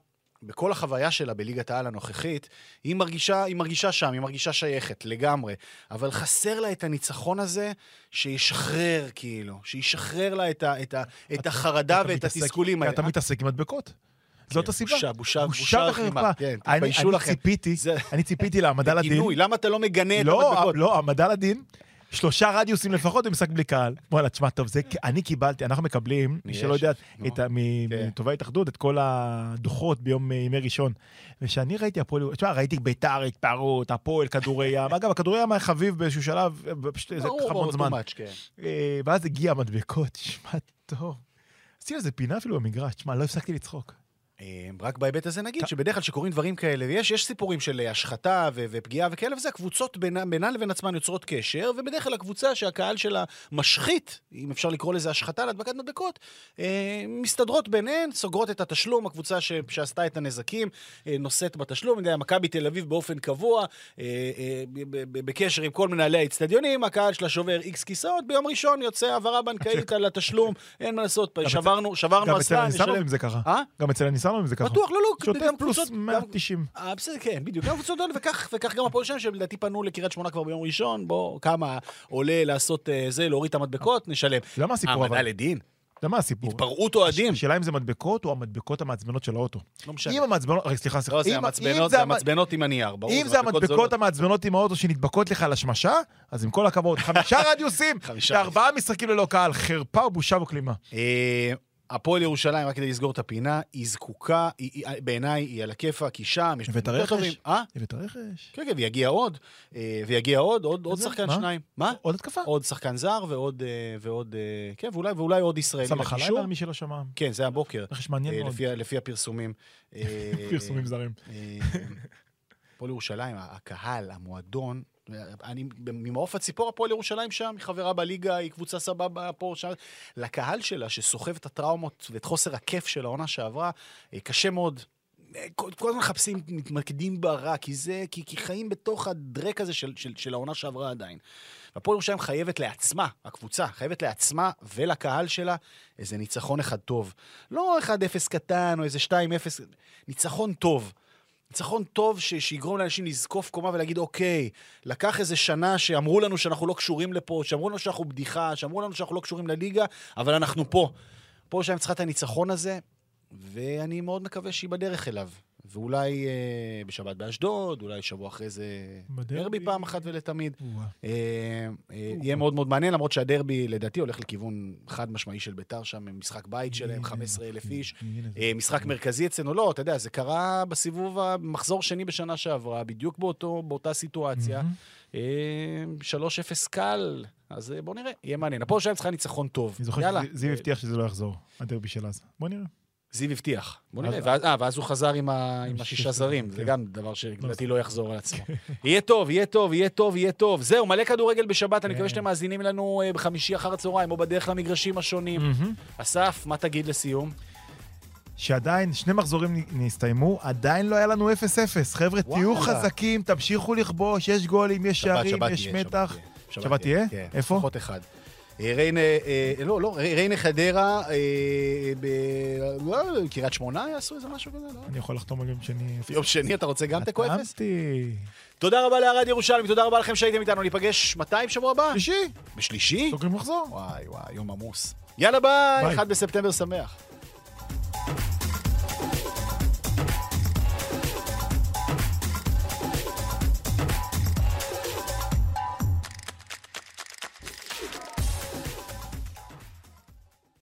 בכל החוויה שלה בליגת העל הנוכחית, היא מרגישה, היא מרגישה שם, היא מרגישה שייכת לגמרי, אבל חסר לה את הניצחון הזה שישחרר, כאילו, שישחרר לה את, ה, את, ה, את החרדה אתה ואת מתעסק- התסכולים האלה. אתה מתעסק עם מדבקות. זאת הסיבה. בושה, בושה, בושה. וחרפה. כן, תתביישו לכם. אני ציפיתי, אני ציפיתי להעמדה לדין. למה אתה לא מגנה את לא, המדבקות? לא, העמדה לדין. שלושה רדיוסים לפחות במשחק בלי קהל. וואלה, תשמע, טוב, זה, אני קיבלתי, אנחנו מקבלים, מי שלא יודע, כן. מטובי ההתאחדות, את כל הדוחות ביום אה, ימי ראשון. וכשאני ראיתי הפועל, תשמע, ראיתי ביתר, התפרעות, הפועל, כדורי ים. אגב, הכדורי ים היה חביב באיזשהו שלב, אה, פשוט זה ברור, חמון זמן. כן. אה, ואז הגיע המדבקות, תשמע, טוב. עשיתי לזה פינה אפילו במגרש, תשמע, לא הפסקתי לצחוק. אה, רק בהיבט הזה נגיד שבדרך כלל כשקורים דברים כאלה, ויש יש סיפורים של אה, השחתה ו- ופגיעה וכאלה וזה, הקבוצות בינן לבין עצמן יוצרות קשר, ובדרך כלל הקבוצה שהקהל שלה משחית, אם אפשר לקרוא לזה השחתה להדבקת מדבקות, אה, מסתדרות ביניהן, סוגרות את התשלום, הקבוצה ש- שעשתה את הנזקים אה, נושאת בתשלום, אני יודע, מכבי תל אביב באופן קבוע, אה, אה, בקשר עם כל מנהלי האצטדיונים, הקהל שלה שובר איקס כיסאות, ביום ראשון יוצא העברה בנקאית על התשלום, אין מה לעשות, שברנו שברנו גם אצל הניסנוב נשלם. אם זה ככה. אה? בטוח, לא, לא, שוטף פלוס קבוצות- גם- 190. אה, בסדר, כן, בדיוק. גם קבוצות האלה, וכך, גם הפועל שם, שלדעתי פנו לקריית שמונה כבר ביום ראשון, בוא, כמה עולה לעשות אה, זה, להוריד את המדבקות, נשלם. למה הסיפור העמדה אבל? לדין, אתה מה הסיפור? התפרעות אוהדים, השאלה אם זה מדבקות או המדבקות המעצבנות של האוטו. לא משנה. אם המעצבנות, סליחה, סליחה. לא, זה המצבנות, זה זה המ- המצבנות עם הנייר, ברור. אם זה המדבקות זולות. המעצבנות עם האוטו שנדבקות לך על השמשה, אז עם כל הכבוד, חמישה רדיוסים. וארבעה משחקים ללא קהל, חרפה ובושה וכלימה. הפועל ירושלים, רק כדי לסגור את הפינה, היא זקוקה, בעיניי היא על הכיפאק, היא שם, יש דברים יותר? טובים. אה? ואת הרכש. כן, כן, ויגיע עוד, אה, ויגיע עוד, עוד עוד? שחקן מה? שניים. מה? עוד התקפה. עוד שחקן זר ועוד, אה, ועוד, אה, כן, ואולי ואולי עוד ישראלי סמך. הלילה, מי שלא שמע. כן, זה הבוקר. רכש מעניין מאוד. לפי, לפי הפרסומים. פרסומים זרים. הפועל ירושלים, הקהל, המועדון, אני, ממעוף הציפור הפועל ירושלים שם, היא חברה בליגה, היא קבוצה סבבה פה, שם. לקהל שלה, שסוחב את הטראומות ואת חוסר הכיף של העונה שעברה, אה, קשה מאוד. כל, כל הזמן מחפשים, מתמקדים ברע, כי זה, כי, כי חיים בתוך הדרק הזה של, של, של העונה שעברה עדיין. והפועל ירושלים חייבת לעצמה, הקבוצה, חייבת לעצמה ולקהל שלה איזה ניצחון אחד טוב. לא 1-0 קטן או איזה 2-0, ניצחון טוב. ניצחון טוב ש- שיגרום לאנשים לזקוף קומה ולהגיד, אוקיי, לקח איזה שנה שאמרו לנו שאנחנו לא קשורים לפה, שאמרו לנו שאנחנו בדיחה, שאמרו לנו שאנחנו לא קשורים לליגה, אבל אנחנו פה. פה ירושלים צריכה את הניצחון הזה, ואני מאוד מקווה שהיא בדרך אליו. ואולי אה, בשבת באשדוד, אולי שבוע אחרי זה. דרבי פעם אחת ולתמיד. אה, אה, יהיה מאוד מאוד מעניין, למרות שהדרבי לדעתי הולך לכיוון חד משמעי של ביתר שם, משחק בית שלהם, 15 אלף איש. אה, משחק מרכזי אצלנו, לא, אתה יודע, זה קרה בסיבוב המחזור שני בשנה שעברה, בדיוק באותו, באותה סיטואציה. אה, 3-0 קל, אז אה, בוא נראה, יהיה מעניין. הפועל שלהם צריכה ניצחון טוב. אני זוכר. שזיו הבטיח שזה לא יחזור, הדרבי של אז. בוא נראה. זיו הבטיח. בוא נראה. אז- ואז, אה, ואז הוא חזר עם, ה, עם השישה שישה זרים, זה כן. גם דבר שלדעתי לא יחזור על עצמו. יהיה טוב, יהיה טוב, יהיה טוב, יהיה טוב. זהו, מלא כדורגל בשבת, אני מקווה כן. שאתם מאזינים לנו אה, בחמישי אחר הצהריים, או בדרך למגרשים השונים. אסף, מה תגיד לסיום? שעדיין שני מחזורים נסתיימו, עדיין לא היה לנו 0-0. חבר'ה, תהיו. חזקים, תמשיכו לכבוש, יש גולים, יש שערים, יש מתח. שבת תהיה? כן, איפה? לפחות אחד. אה, ריינה, אה, לא, לא, ריינה חדרה, אה, לא, קריית שמונה יעשו איזה משהו כזה, לא? אני יכול לחתום על יום שני. יום שני אתה רוצה גם תיקו אפס? חתמתי. תודה רבה לערד ירושלים, תודה רבה לכם שהייתם איתנו, ניפגש מתי בשבוע הבא? שלישי, בשלישי? סוגרים מחזור. וואי וואי, יום עמוס. יאללה ביי. 1 בספטמבר שמח.